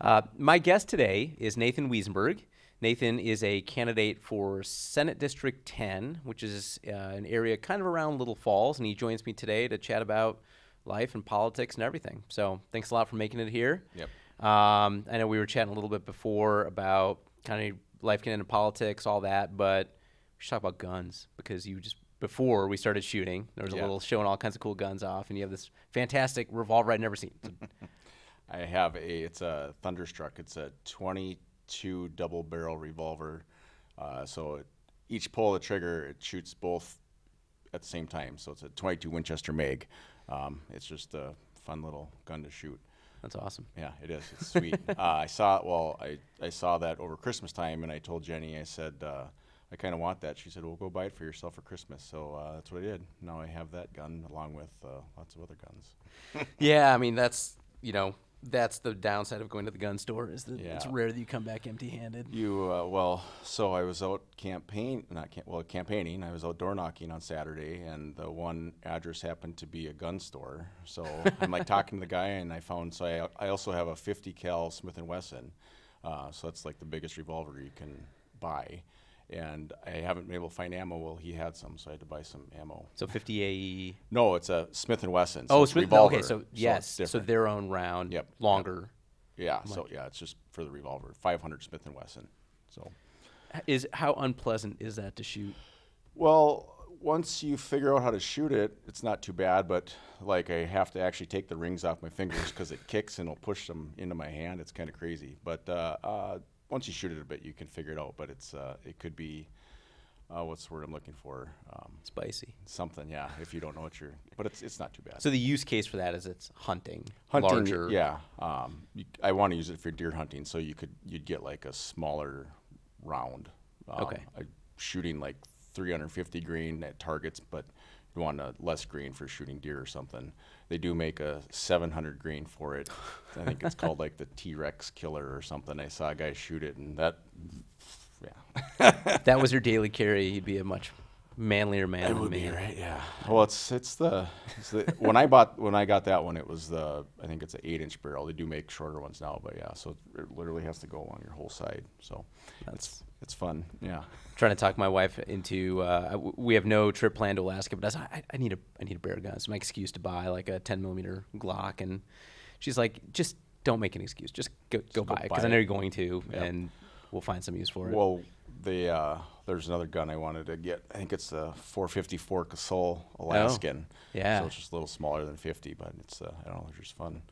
Uh, my guest today is Nathan Wesenberg. Nathan is a candidate for Senate District 10, which is uh, an area kind of around Little Falls, and he joins me today to chat about life and politics and everything. So thanks a lot for making it here. Yep. Um, I know we were chatting a little bit before about kind of life getting into politics, all that, but we should talk about guns because you just before we started shooting, there was a little showing all kinds of cool guns off, and you have this fantastic revolver I'd never seen. I have a it's a Thunderstruck. It's a 22 double barrel revolver. Uh, so it, each pull of the trigger, it shoots both at the same time. So it's a 22 Winchester Mag. Um, it's just a fun little gun to shoot. That's awesome. Yeah, it is. It's sweet. uh, I saw it. well, I, I saw that over Christmas time, and I told Jenny, I said, uh, I kind of want that. She said, well, go buy it for yourself for Christmas. So uh, that's what I did. Now I have that gun along with uh, lots of other guns. Yeah, I mean that's you know that's the downside of going to the gun store is that it's rare that you come back empty-handed. You uh, well, so I was out campaign, not well campaigning. I was out door knocking on Saturday, and the one address happened to be a gun store. So I'm like talking to the guy, and I found so I, I also have a 50 cal Smith and Wesson, uh, so that's like the biggest revolver you can buy, and I haven't been able to find ammo. Well, he had some, so I had to buy some ammo. So 50 AE. No, it's a Smith and Wesson. So Oh, it's Smith. revolver. Okay, so yes, so different. their own round, Yep, yep. longer. yeah, so yeah, it's just for the revolver, 500 Smith and Wesson. So. Is how unpleasant is that to shoot? Well, once you figure out how to shoot it, it's not too bad. But like, I have to actually take the rings off my fingers because it kicks and it'll push them into my hand. It's kind of crazy. But uh, uh, once you shoot it a bit, you can figure it out. But it's uh, it could be uh, what's the word I'm looking for? Um, Spicy. something, yeah. If you don't know what you're, but it's it's not too bad. So the use case for that is it's hunting, hunting, larger. yeah. Um, you, I want to use it for deer hunting, so you could you'd get like a smaller round. Um, Okay. I, shooting like 350 grain at targets, but want a less green for shooting deer or something. They do make a 700 grain for it. I think it's called like the T-Rex killer or something. I saw a guy shoot it, and that, yeah. If that was your daily carry, you'd be a much manlier man It than would me. be right, yeah. Well, it's it's the, it's the when I bought when I got that one, it was the I think it's an eight inch barrel. They do make shorter ones now, but yeah, so it literally has to go along your whole side. So That's it's fun, yeah. trying to talk my wife into. Uh, we have no trip planned to Alaska, but I, was I, I need a I need a bear gun. It's my excuse to buy like a 10 millimeter Glock, and she's like, just don't make an excuse. Just go go buy it because I know you're going to, Yep. and we'll find some use for it. Well, the uh, there's another gun I wanted to get. I think it's the 454 Casull Alaskan. Oh, yeah. So it's just a little smaller than 50, but it's uh, I don't know, it's just fun.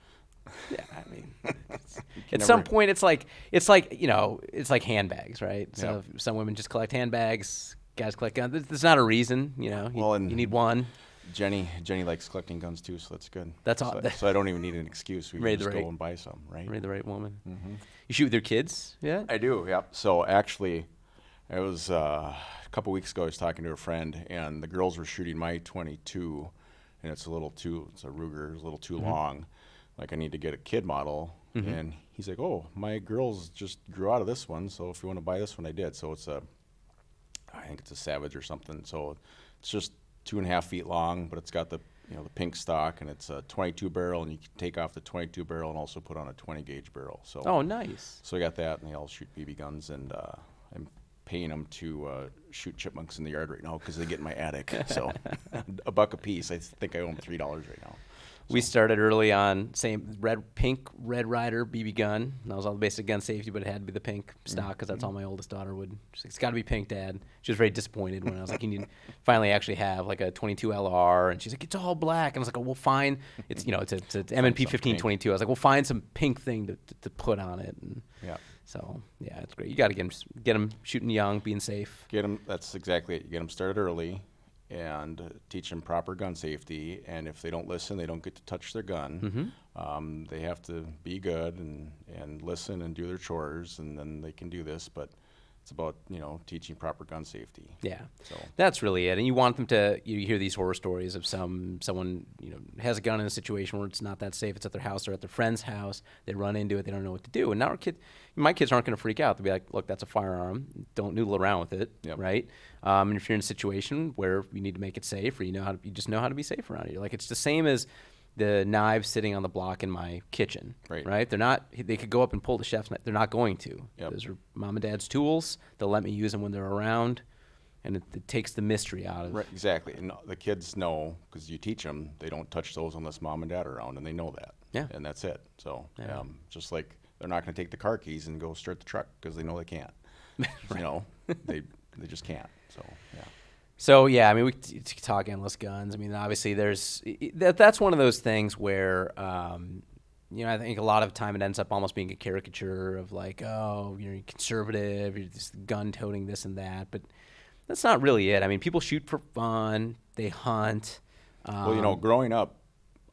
Yeah, I mean, at some point, it's like it's like you know, it's like handbags, right? So some women just collect handbags, guys collect guns. There's- not a reason, you know. You, Well, and- you need one. Jenny Jenny likes collecting guns too, so that's good. That's so, all- so I don't even need an excuse. We can just right- go and buy some, right? Marry the right woman. You shoot with your kids, yeah? I do, yep. So actually, it was uh, a couple weeks ago. I was talking to a friend, and the girls were shooting my 22, and it's a little too, it's a Ruger, it's a little too long. Like I need to get a kid model, and he's like, "Oh, my girls just grew out of this one, so if you want to buy this one, I did." So it's a, I think it's a Savage or something. So it's just two and a half feet long, but it's got the you know the pink stock, and it's a 22 barrel, and you can take off the 22 barrel and also put on a 20 gauge barrel. So Oh, nice. so I got that, and they all shoot BB guns, and uh, I'm paying them to uh, shoot chipmunks in the yard right now because they get in my attic. So a buck a piece. I think I owe them three dollars right now. We started early on same red, pink Red Ryder BB gun. That was all the basic gun safety, but it had to be the pink mm-hmm. stock because that's mm-hmm. all my oldest daughter would. She's like, it's got to be pink, Dad. She was very disappointed when I was like, you need finally actually have like a 22 LR, and she's like, it's all black. And I was like, oh, we'll find it's you know it's a, it's a M&P something 1522. I was like, we'll find some pink thing to, to, to put on it. And Yeah. So yeah, it's great. You got to get them get them shooting young, being safe. Get them. That's exactly it. You get them started early, and teach them proper gun safety. And if they don't listen, they don't get to touch their gun. Um, they have to be good and and listen and do their chores, and then they can do this. But it's about you know teaching proper gun safety. Yeah. So That's really it. And you want them to you hear these horror stories of some someone, you know, has a gun in a situation where it's not that safe. It's at their house or at their friend's house. They run into it, they don't know what to do. And now our kid my kids aren't going to freak out. They'll be like, "Look, that's a firearm. Don't noodle around with it." Yep. Right? Um, and if you're in a situation where you need to make it safe or you know how to you just know how to be safe around it. Like it's the same as the knives sitting on the block in my kitchen. Right. Right. They're not. They could go up and pull the chef's knife. They're not going to. Yep. Those are mom and dad's tools. They'll let me use them when they're around, and it, it takes the mystery out of. It. Right, exactly. And the kids know because you teach them they don't touch those unless mom and dad are around, and they know that. Yeah. And that's it. So, Yeah. um, just like they're not going to take the car keys and go start the truck because they know they can't. You know, they they just can't. So, yeah. So yeah, I mean, we c- c- talk endless guns. I mean, obviously, there's that. That's one of those things where, um, you know, I think a lot of time it ends up almost being a caricature of like, oh, you're conservative, you're just gun-toting this and that. But that's not really it. I mean, people shoot for fun. They hunt. Um, Well, you know, growing up,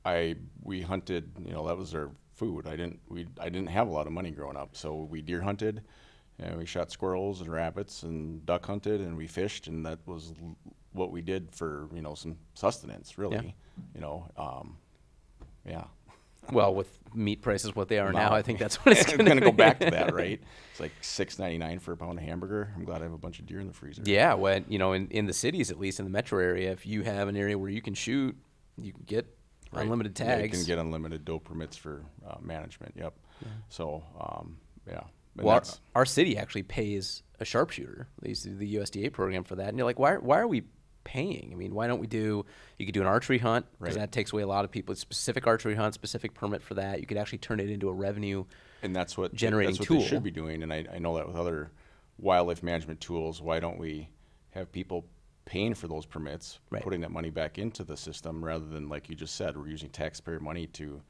I we hunted. You know, that was our food. I didn't we I didn't have a lot of money growing up, so we deer hunted, and we shot squirrels and rabbits and duck hunted, and we fished, and that was l- what we did for you know some sustenance, really. You know, um, yeah. well, with meat prices what they are now, No. I think that's what it's going gonna go back to that, right? It's like six ninety nine for a pound of hamburger. I'm glad I have a bunch of deer in the freezer. Yeah, when you know, in, in the cities, at least in the metro area, if you have an area where you can shoot, you can get Right. unlimited Yeah, you can get unlimited doe permits for uh, management. Yep. So, um, yeah. And Well, our, our city actually pays a sharpshooter. They used to do the USDA program for that, and you're like, why? Why are we paying? I mean, why don't we do? You could do an archery hunt because Right. that takes away a lot of people. Specific archery hunt, specific permit for that. You could actually turn it into a revenue. and that's what generating that's what tool. they should be doing. And I, I know that with other wildlife management tools, why don't we have people paying for those permits, Right. putting that money back into the system rather than like you just said, we're using taxpayer money to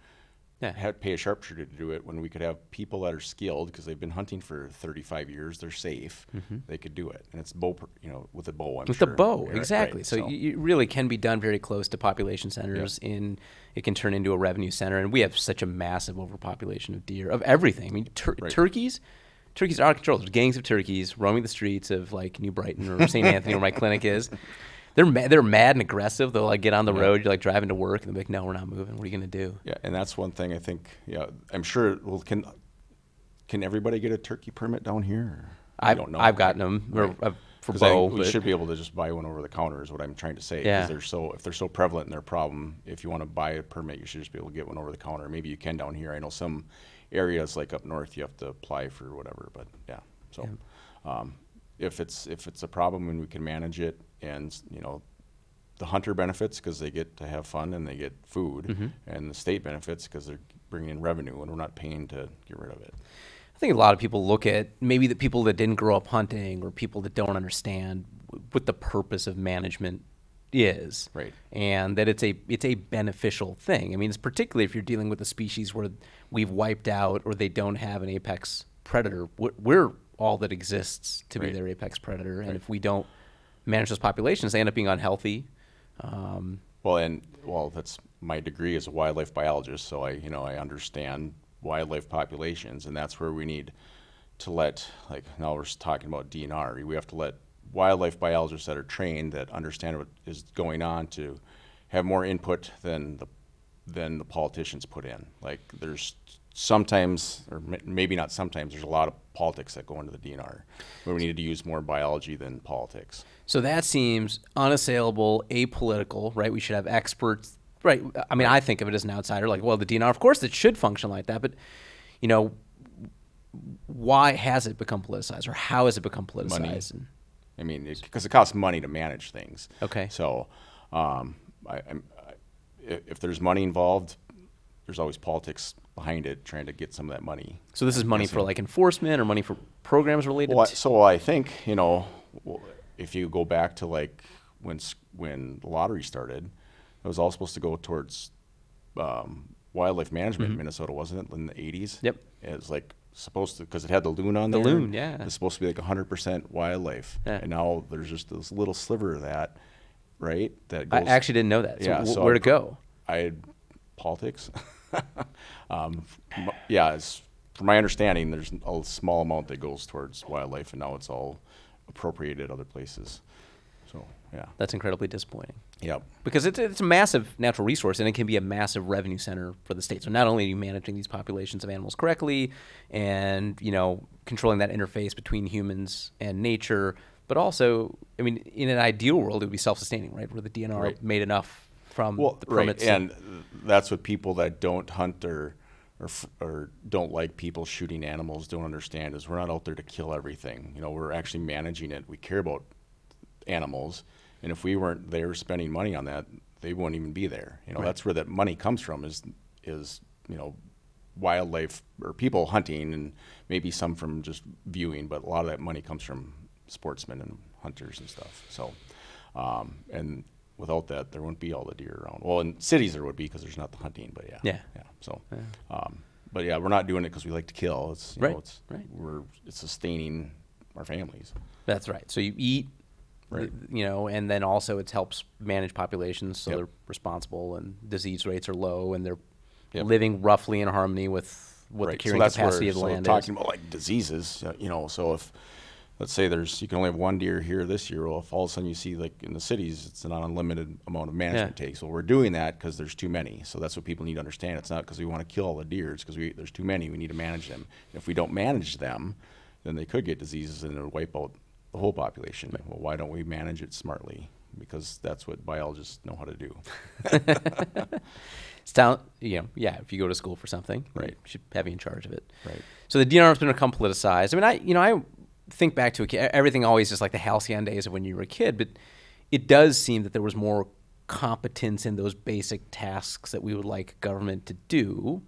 Yeah. have, pay a sharpshooter to do it when we could have people that are skilled because they've been hunting for 35 years, they're safe, they could do it, and it's bow, you know, with a bow. I'm Mm-hmm. with sure. the bow, Right, exactly. right. So, you it really can be done very close to population centers. In it can turn into a revenue center, and we have such a massive overpopulation of deer of everything. I mean, tur- Right. turkeys, turkeys are out of control. There's gangs of turkeys roaming the streets of like New Brighton or St. Anthony, where my clinic is. They're ma- they're mad and aggressive. They'll like get on the Yeah. road. You're like driving to work, and they're like, "No, we're not moving. What are you gonna do?" Yeah, and that's one thing I think. Yeah, I'm sure. Well, can can everybody get a turkey permit down here? I don't know. I've gotten them Right. uh, for bow. we should be able to just buy one over the counter. Is what I'm trying to say. Yeah. they're so if they're so prevalent in their problem, if you want to buy a permit, you should just be able to get one over the counter. Maybe you can down here. I know some areas like up north you have to apply for whatever, but yeah. So um, if it's if it's a problem and we can manage it, and you know. The hunter benefits because they get to have fun and they get food, Mm-hmm. and the state benefits because they're bringing in revenue and we're not paying to get rid of it. I think a lot of people look at maybe the people that didn't grow up hunting or people that don't understand what the purpose of management is. Right. And that it's a it's a beneficial thing. I mean, it's particularly if you're dealing with a species where we've wiped out or they don't have an apex predator. We're, all that exists to be their apex predator, and Right. if we don't manage those populations, they end up being unhealthy. Um, Well, and well, that's my degree as a wildlife biologist, so I, you know, I understand wildlife populations, and that's where we need to let, like, now we're talking about DNR. We have to let wildlife biologists that are trained that understand what is going on to have more input than the than the politicians put in. Like, there's sometimes, or maybe not sometimes, there's a lot of politics that go into the DNR, where we need to use more biology than politics. So that seems unassailable, apolitical, right? We should have experts, right? I mean, I think of it as an outsider, like, well, the DNR, of course, it should function like that, but you know, why has it become politicized, or how has it become politicized? Money. I mean, because it, costs money to manage things. Okay. So, um, I, i- if there's money involved, there's always politics behind it, trying to get some of that money. so this is money for like enforcement or money for programs related. Well, I- to, so I think you know, if you go back to like when when the lottery started, it was all supposed to go towards um, wildlife management in Minnesota, wasn't it, in the 80s? Mm-hmm. Yep. It was like supposed to because it had the loon on The there. loon, yeah. It's supposed to be like 100% wildlife, Yeah. and now there's just this little sliver of that, right? That I actually didn't know that. So Yeah, wh- so where to I- go? I politics. um, m- yeah, it's, from my understanding, there's a small amount that goes towards wildlife, and now it's all appropriated other places. So yeah, That's incredibly disappointing. yep, because it's, it's a massive natural resource and it can be a massive revenue center for the state. So not only are you managing these populations of animals correctly and, you know, controlling that interface between humans and nature, but also, I mean, in an ideal world, it would be self-sustaining, right? Where the DNR Right. made enough from Well, the right, and that's what people that don't hunt or, or or don't like people shooting animals don't understand is we're not out there to kill everything. You know, we're actually managing it. We care about animals, and if we weren't there spending money on that, they wouldn't even be there. You know, Right. that's where that money comes from. Is is you know wildlife or people hunting and maybe some from just viewing, but a lot of that money comes from sportsmen and hunters and stuff. So, um, and without that, there wouldn't be all the deer around. Well, in cities there would be because there's not the hunting, but yeah, Yeah. yeah. So, um, but yeah, we're not doing it because we like to kill. It's you Right, know, it's right. we're it's sustaining our families. That's right. So you eat, Right. you know, and then also it helps manage populations so Yep. they're responsible and disease rates are low and they're Yep. living roughly in harmony with what the Right, carrying that's capacity where, of the so land talking is. about like diseases, you know, so if let's say there's you can only have one deer here this year, well, if all of a sudden you see like in the cities, it's an unlimited amount of management Yeah. takes. Well, we're doing that because there's too many. So that's what people need to understand. It's not because we want to kill all the deer; it's because we there's too many. We need to manage them. If we don't manage them, then they could get diseases and it'll wipe out the whole population. Well, why don't we manage it smartly? Because that's what biologists know how to do. It's down, you know, yeah, if you go to school for something, Right. you should have you in charge of it. Right. So the DNR has been become politicized. I mean, I, you know, I think back to a kid, everything always just like the halcyon days of when you were a kid, but it does seem that there was more competence in those basic tasks that we would like government to do.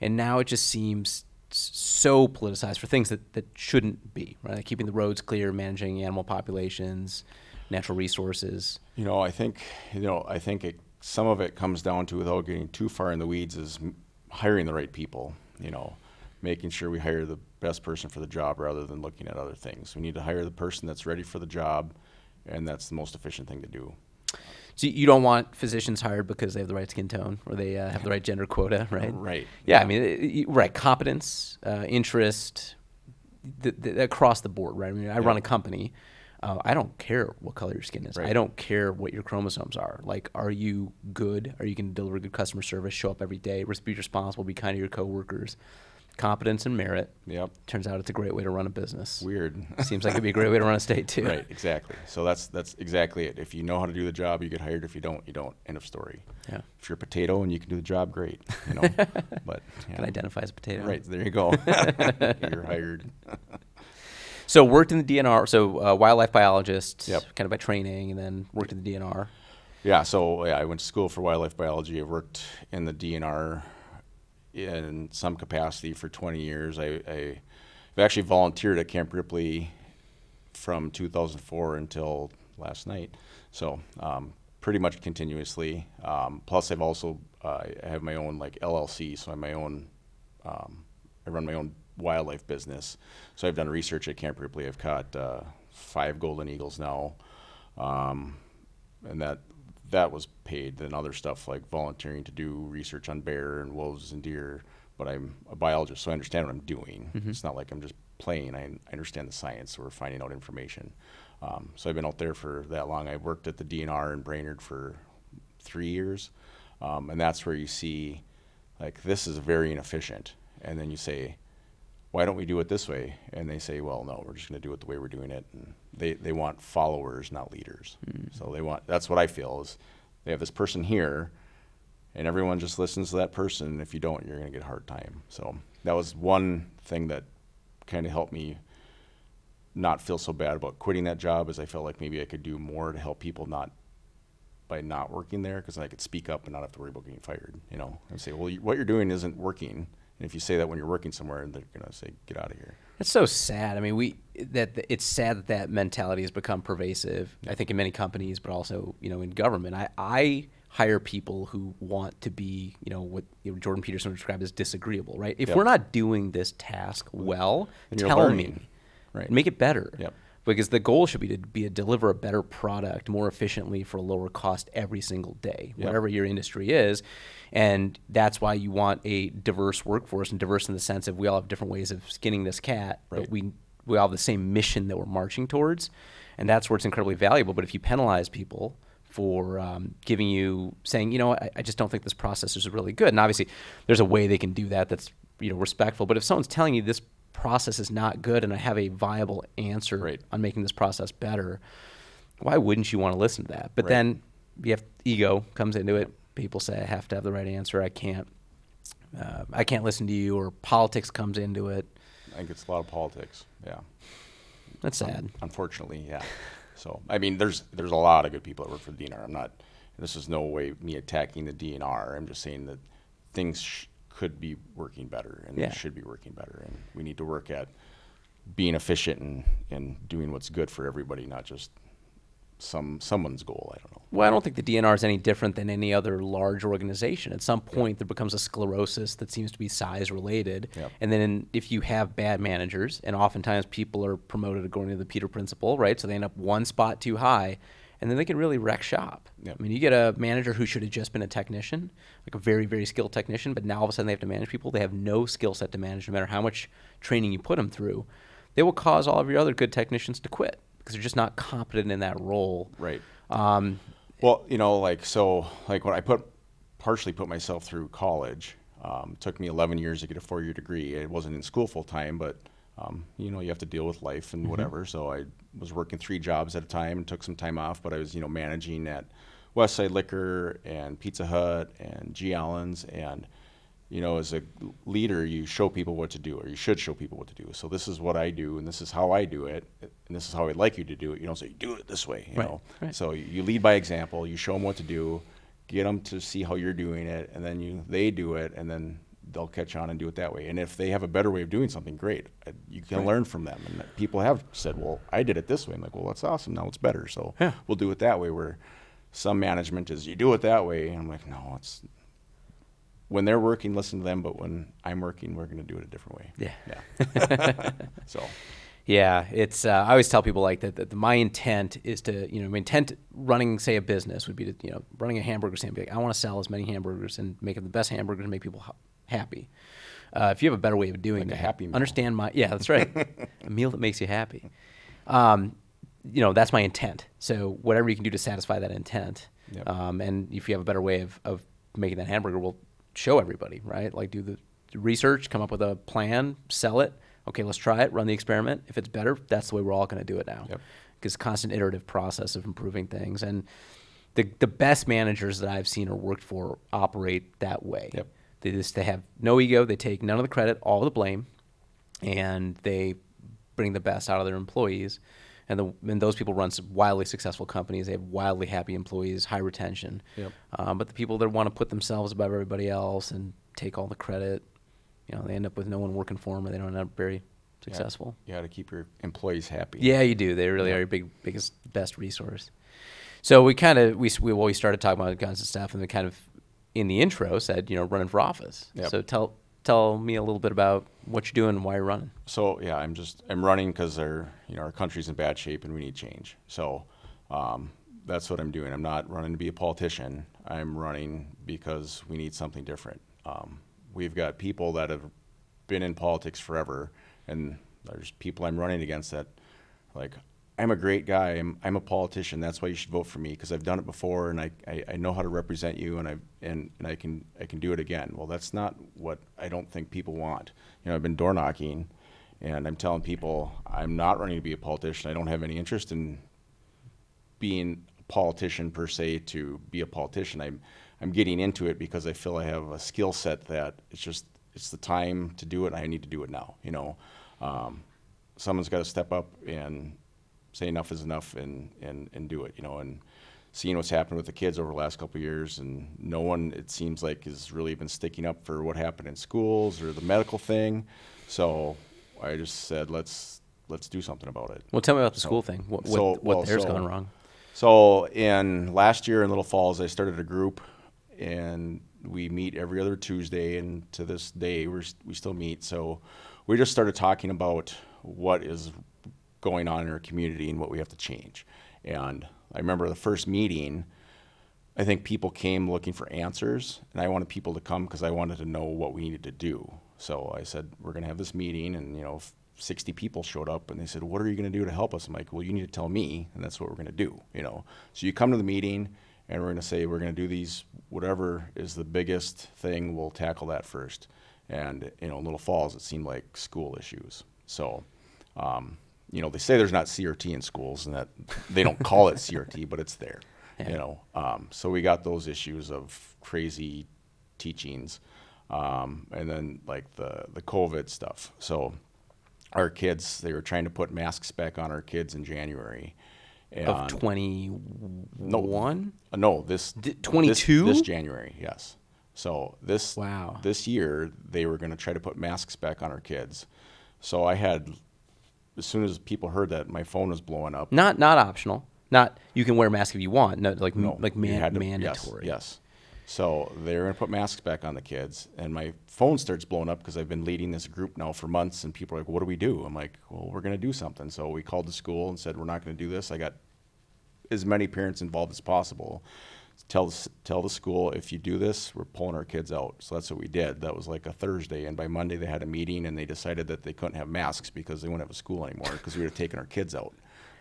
And now it just seems so politicized for things that, that shouldn't be, right? Like keeping the roads clear, managing animal populations, natural resources. You know, I think you know, I think it, some of it comes down to without getting too far in the weeds is hiring the right people. You know, making sure we hire the best person for the job rather than looking at other things. We need to hire the person that's ready for the job, and that's the most efficient thing to do. So you don't want physicians hired because they have the right skin tone or they uh, have the right gender quota, right? Right. Yeah, I mean, it- it- right, competence, uh, interest, th- th- across the board, right? I mean, I run a company. Uh, I don't care what color your skin is. I don't care what your chromosomes are. Like, are you good? Are you going to deliver good customer service? Show up every day. Be responsible. Be kind to your coworkers. Competence and merit. Yep. Turns out it's a great way to run a business. Weird. Seems like it'd be a great way to run a state too. right. Exactly. So that's that's exactly it. If you know how to do the job, you get hired. If you don't, you don't. End of story. Yeah. If you're a potato and you can do the job, great. You know. but yeah. Can identify as a potato. Right. There you go. you're hired. So worked in the DNR. So uh, wildlife biologist, Yep. kind of by training, and then worked in the DNR. Yeah, so yeah, I went to school for wildlife biology. I worked in the DNR in some capacity for 20 years. I, I actually volunteered at Camp Ripley from 2004 until last night. So um, pretty much continuously. Um, plus, I've also uh, I have my own like LLC, so I'm my own. Um, I run my own wildlife business. So I've done research at Camp Ripley. I've caught uh, five golden eagles now. Um, and that that was paid. Then other stuff like volunteering to do research on bear and wolves and deer. But I'm a biologist, so I understand what I'm doing. It's not like I'm just playing. I, I understand the science. So we're finding out information. Um, so I've been out there for that long. I worked at the DNR in Brainerd for three years, um, and that's where you see like this is very inefficient. And then you say, why don't we do it this way? And they say, well, no, we're just going to do it the way we're doing it. And they, they want followers, not leaders. Hmm. So they want, that's what I feel is they have this person here and everyone just listens to that person. And if you don't, you're going to get a hard time. So that was one thing that kind of helped me not feel so bad about quitting that job as I felt like maybe I could do more to help people not by not working there because I could speak up and not have to worry about getting fired, you know, and say, well, you, what you're doing isn't working. And if you say that when you're working somewhere, they're going to say, get out of here. It's so sad. I mean, we that it's sad that that mentality has become pervasive. I think in many companies, but also you know in government. I I hire people who want to be you know what you know, Jordan Peterson would describe as disagreeable. Right? If Yep. we're not doing this task well, you're tell learning. me. Right. Make it better. Yep. Because the goal should be to be to deliver a better product more efficiently for a lower cost every single day, Yep. whatever your industry is. And that's why you want a diverse workforce and diverse in the sense of we all have different ways of skinning this cat, but we we all have the same mission that we're marching towards, and that's where it's incredibly valuable. But if you penalize people for um, giving you saying, you know, I, I just don't think this process is really good, and obviously there's a way they can do that that's you know respectful. But if someone's telling you this process is not good, and I have a viable answer Right. on making this process better, why wouldn't you want to listen to that? But Right. then you have ego comes into it. People say I have to have the right answer. I can't. Uh, I can't listen to you, or politics comes into it. I think it's a lot of politics. Yeah. That's sad. Unfortunately, yeah. So I mean, there's there's a lot of good people that work for the DNR. I'm not. This is no way me attacking the DNR. I'm just saying that things sh- could be working better and Yeah. they should be working better, and we need to work at being efficient and and doing what's good for everybody, not just some someone's goal. I don't know. Well, I don't think the DNR is any different than any other large organization. At some point, there becomes a sclerosis that seems to be size related. Yep. And then if you have bad managers, and oftentimes people are promoted according to the Peter principle, right? So they end up one spot too high, and then they can really wreck shop. Yep. I mean, you get a manager who should have just been a technician, like a very, very skilled technician, but now all of a sudden they have to manage people. They have no skill set to manage, no matter how much training you put them through. They will cause all of your other good technicians to quit because they're just not competent in that role. Right. Um, Well, you know, like so, like when I put partially put myself through college, um, took me 11 years to get a four-year degree. It wasn't in school full time, but um, you know, you have to deal with life and whatever. So I was working three jobs at a time and took some time off. But I was, you know, managing at Westside Liquor and Pizza Hut and G Allen's and you know, as a leader, you show people what to do, or you should show people what to do. So this is what I do, and this is how I do it, and this is how I'd like you to do it. You don't say do it this way, you Right, know. right. So you lead by example. You show them what to do, get them to see how you're doing it, and then you they do it, and then they'll catch on and do it that way. And if they have a better way of doing something, great. You can Right. learn from them. And people have said, "Well, I did it this way." I'm like, "Well, that's awesome. Now it's better." So Yeah. we'll do it that way. Where some management is, you do it that way. And I'm like, no, it's when they're working, listen to them. But when I'm working, we're going to do it a different way. Yeah. Yeah. so. Yeah, it's. Uh, I always tell people like that, that my intent is to, you know, my intent running, say, a business would be to, you know, running a hamburger stand. Be like, I want to sell as many hamburgers and make them the best hamburgers and make people ha- happy. Uh, if you have a better way of doing Like that, Happy Meal. understand my. Yeah, that's right. a meal that makes you happy. Um, you know, that's my intent. So whatever you can do to satisfy that intent, Yep. um, and if you have a better way of, of making that hamburger, we'll show everybody, right? Like do the research, come up with a plan, sell it. Okay, let's try it, run the experiment. If it's better, that's the way we're all going to do it now. Yep. Because constant iterative process of improving things, and the the best managers that I've seen or worked for operate that way. Yep. They just they have no ego. They take none of the credit, all the blame, and they bring the best out of their employees. And, the, and those people run some wildly successful companies. They have wildly happy employees, high retention. Yep. Um, but the people that want to put themselves above everybody else and take all the credit, you know, they end up with no one working for them, and they don't end up very successful. You got to keep your employees happy. Yeah, you do. They really Yeah. are your big, biggest, best resource. So we kind of we we well, we started talking about guns and stuff, and we kind of in the intro said you know running for office. Yep. So tell tell me a little bit about what you're doing and why you're running. So yeah, I'm just I'm running because they're you know our country's in bad shape and we need change. So um, that's what I'm doing. I'm not running to be a politician. I'm running because we need something different. Um, we've got people that have been in politics forever, and there's people I'm running against that like I'm a great guy. I'm, I'm a politician. That's why you should vote for me because I've done it before and I, I, I know how to represent you and I and, and I can I can do it again. Well, that's not what I don't think people want. You know, I've been door knocking, and I'm telling people I'm not running to be a politician. I don't have any interest in being a politician per se to be a politician. I'm I'm getting into it because I feel I have a skill set that it's just it's the time to do it. I need to do it now. You know, um, someone's got to step up and say enough is enough and, and, and do it. You know, and seeing what's happened with the kids over the last couple of years, and no one it seems like has really been sticking up for what happened in schools or the medical thing. So I just said let's let's do something about it. Well, tell me about the So- school thing. What what, so- what well, there's so- gone wrong? So in last year in Little Falls, I started a group, and we meet every other Tuesday, and to this day we're, we still meet. So we just started talking about what is going on in our community and what we have to change. And I remember the first meeting. I think people came looking for answers, and I wanted people to come because I wanted to know what we needed to do. So I said, "We're going to have this meeting," and you know, 60 people showed up, and they said, "What are you going to do to help us?" I'm like, "Well, you need to tell me, and that's what we're going to do." You know, so you come to the meeting, and we're going to say we're going to do these. Whatever is the biggest thing, we'll tackle that first. And you know, in Little Falls, it seemed like school issues. So. Um, you know, they say there's not CRT in schools and that they don't call it CRT, but it's there. Yeah. You know, um, so we got those issues of crazy teachings, um, and then like the the COVID stuff. So our kids, they were trying to put masks back on our kids in January. Of and- twenty one. uh, no, this D- this- 22? This, January, yes. So this Wow. this year they were going to try to put masks back on our kids. So I had, as soon as people heard that, my phone was blowing up. Not not optional. Not you can wear a mask if you want. No, like No, like man, to- mandatory. Yes, yes. So they're going to put masks back on the kids, and my phone starts blowing up because I've been leading this group now for months, and people are like, "What do we do?" I'm like, "Well, we're going to do something." So we called the school and said, "We're not going to do this." I got as many parents involved as possible. Tell the, tell the school if you do this, we're pulling our kids out. So that's what we did. That was like a Thursday, and by Monday they had a meeting and they decided that they couldn't have masks because they wouldn't have a school anymore because we would have taken our kids out.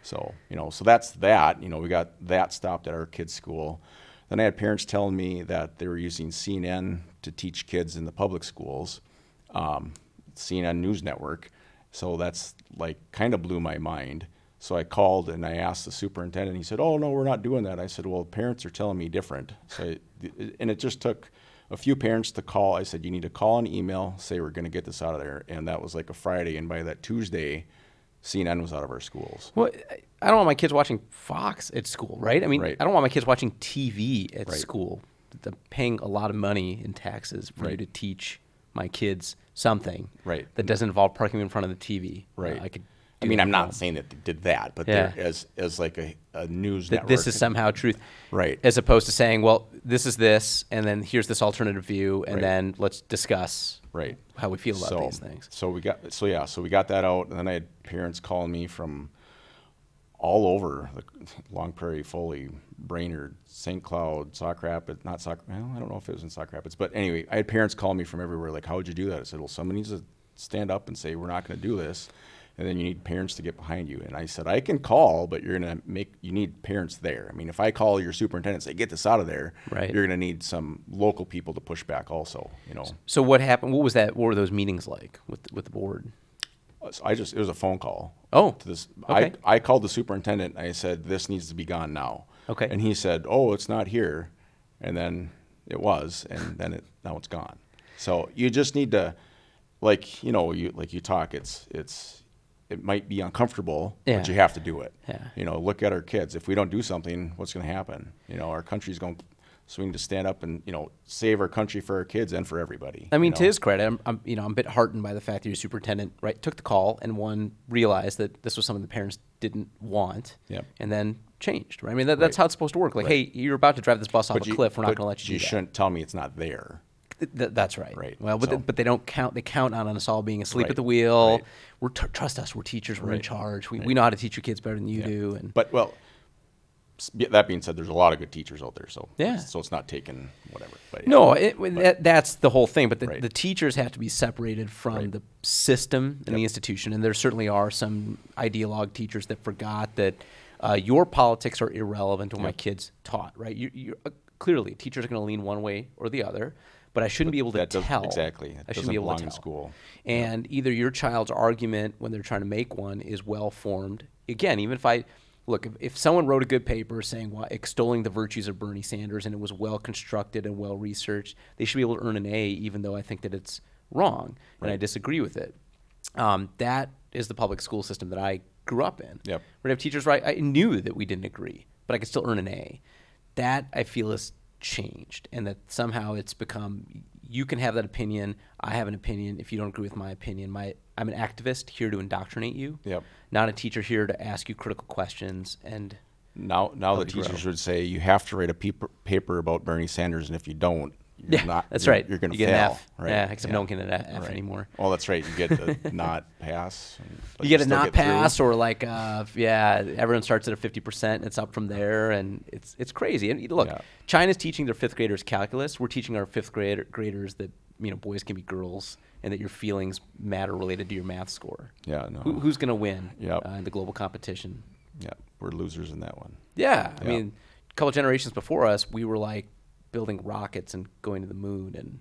So you know, so that's that. You know, we got that stopped at our kids' school. Then I had parents telling me that they were using CNN to teach kids in the public schools, um, CNN News Network. So that's like kind of blew my mind. So I called and I asked the superintendent. He said, "Oh no, we're not doing that." I said, "Well, parents are telling me different." So, I, and it just took a few parents to call. I said, "You need to call and email, say we're going to get this out of there." And that was like a Friday, and by that Tuesday, CNN was out of our schools. Well, I- don't want my kids watching Fox at school, right? I mean, Right. I don't want my kids watching TV at Right. school. I'm paying a lot of money in taxes for you to teach my kids something Right. that doesn't involve parking in front of the TV. Uh, Right. I could. I mean, I'm not saying that they did that, but Yeah. as as like a, a news that network. this is somehow truth, Right. As opposed to saying, well, this is this, and then here's this alternative view, and Right. then let's discuss right how we feel about so, these things. So we got so yeah, so we got that out, and then I had parents calling me from all over the Long Prairie, Foley, Brainerd, St. Cloud, Sauk Rapids, not Sauk. Well, I don't know if it was in Sauk Rapids, but anyway, I had parents call me from everywhere. Like, how would you do that? I said, well, someone needs to stand up and say we're not going to do this, and then you need parents to get behind you. And I said, I can call, but you're going to make you need parents there. I mean, if I call your superintendent and say get this out of there, Right. you're going to need some local people to push back also. You know. So what happened? What was that? What were those meetings like with with the board? So I just it was a phone call. Oh, to this. okay. I I called the superintendent. and I said this needs to be gone now. Okay. And he said, "Oh, it's not here," and then it was, and then it now it's gone. So you just need to, like you know, you like you talk. It's it's it might be uncomfortable, Yeah. but you have to do it. Yeah. You know, look at our kids. If we don't do something, what's going to happen? You know, our country's going. So we need to stand up and you know save our country for our kids and for everybody. I mean, you to his credit, I'm, I'm you know I'm a bit heartened by the fact that your superintendent right took the call and one realized that this was something the parents didn't want, Yep. and then changed. Right? I mean, that, that's Right. how it's supposed to work. Like, hey, you're about to drive this bus off But a you- cliff. We're not going to let you. You shouldn't tell me it's not there. Th- th- that's right. Right. Well, but, So- th- but they don't count. They count on us all being asleep Right. at the wheel. Right. We're t- trust us. We're teachers. We're in charge. We, we know how to teach your kids better than you Yeah. do. And But well, that being said, there's a lot of good teachers out there, so Yeah. so it's not taken whatever. But. No, it, that, that's the whole thing. But the, Right. the teachers have to be separated from Right. the system and the institution. And there certainly are some ideologue teachers that forgot that uh, your politics are irrelevant to what my kids taught. Right? You, you uh, clearly teachers are going to lean one way or the other. But I shouldn't be able to that does- tell. exactly. It I shouldn't be able to in tell. school. And either your child's argument when they're trying to make one is well formed. Again, even if I look, if, if someone wrote a good paper saying why extolling the virtues of Bernie Sanders and it was well constructed and well researched, they should be able to earn an A, even though I think that it's wrong and I disagree with it. Um, that is the public school system that I grew up in. Yep. We'd have teachers right. I knew that we didn't agree, but I could still earn an A. That I feel has changed, and that somehow it's become you can have that opinion. I have an opinion. If you don't agree with my opinion, my I'm an activist here to indoctrinate you. Yep. Not a teacher here to ask you critical questions and. Now, now the Help you grow. teachers would say you have to write a paper, paper about Bernie Sanders, and if you don't, you're Yeah, not. that's you're- right. You're going to You fail. get an F. Right? Yeah, except no one can get an F Right. anymore. Well, that's right. You get the not pass. you get a not through. pass or like uh, yeah everyone starts at a 50% and it's up from there and it's it's crazy and look Yeah. china's teaching their fifth graders calculus we're teaching our fifth grader, graders that you know boys can be girls and that your feelings matter related to your math score Yeah, no. Who, who's going to win Yep. uh, in the global competition Yeah, we're losers in that one. yeah i Yeah. mean a couple generations before us we were like building rockets and going to the moon and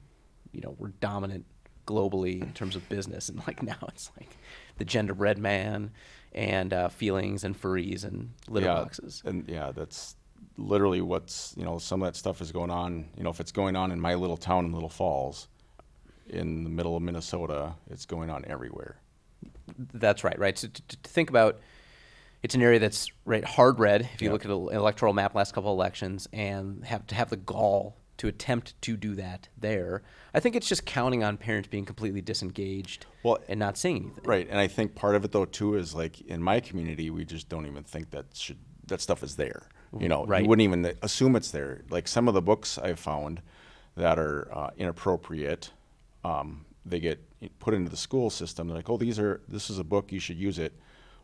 you know we're dominant globally in terms of business and like now it's like the genderbread man and uh, feelings and furries and litter yeah, boxes And yeah, that's literally what's you know some of that stuff is going on. You know, if it's going on in my little town in Little Falls, in the middle of Minnesota, it's going on everywhere. That's right, right. So to, to think about, it's an area that's right hard red. If you Yeah. look at an electoral map last couple elections, and have to have the gall to attempt to do that there, I think it's just counting on parents being completely disengaged Well, and not saying anything. Right, and I think part of it though too is like in my community, we just don't even think that should that stuff is there. You know, Right. you wouldn't even assume it's there. Like some of the books I've found that are uh, inappropriate, um, they get put into the school system. They're like, oh, these are this is a book, you should use it.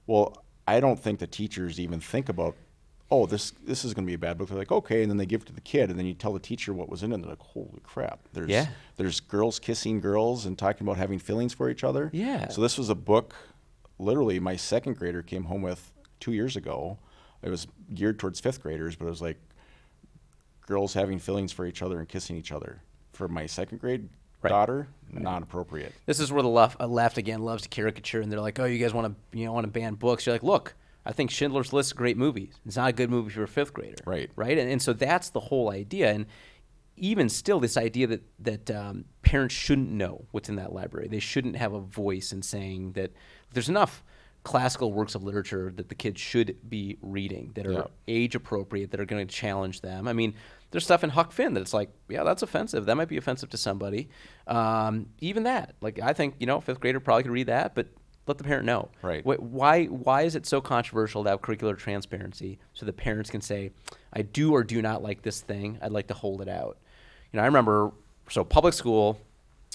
Well, I don't think the teachers even think about. Oh, this this is going to be a bad book. They're like, okay, and then they give it to the kid, and then you tell the teacher what was in it. And they're like, holy crap! There's Yeah. there's girls kissing girls and talking about having feelings for each other. Yeah. So this was a book, literally, my second grader came home with two years ago. It was geared towards fifth graders, but it was like girls having feelings for each other and kissing each other. For my second grade Right. daughter, not appropriate. This is where the left, uh, left again loves to caricature, and they're like, "Oh, you guys want to, you know, want to ban books?" You're like, "Look, I think Schindler's List is a great movie. It's not a good movie for a fifth grader." Right. Right. And, and so that's the whole idea. And even still, this idea that that um, parents shouldn't know what's in that library. They shouldn't have a voice in saying that there's enough classical works of literature that the kids should be reading that are Yeah. age appropriate that are going to challenge them. I mean, there's stuff in Huck Finn that it's like, yeah, that's offensive. That might be offensive to somebody. Um, even that, like, I think you know, fifth grader probably could read that, but let the parent know. Right. Wh- Why? Why is it so controversial to have curricular transparency so the parents can say, I do or do not like this thing. I'd like to hold it out. You know, I remember so public school,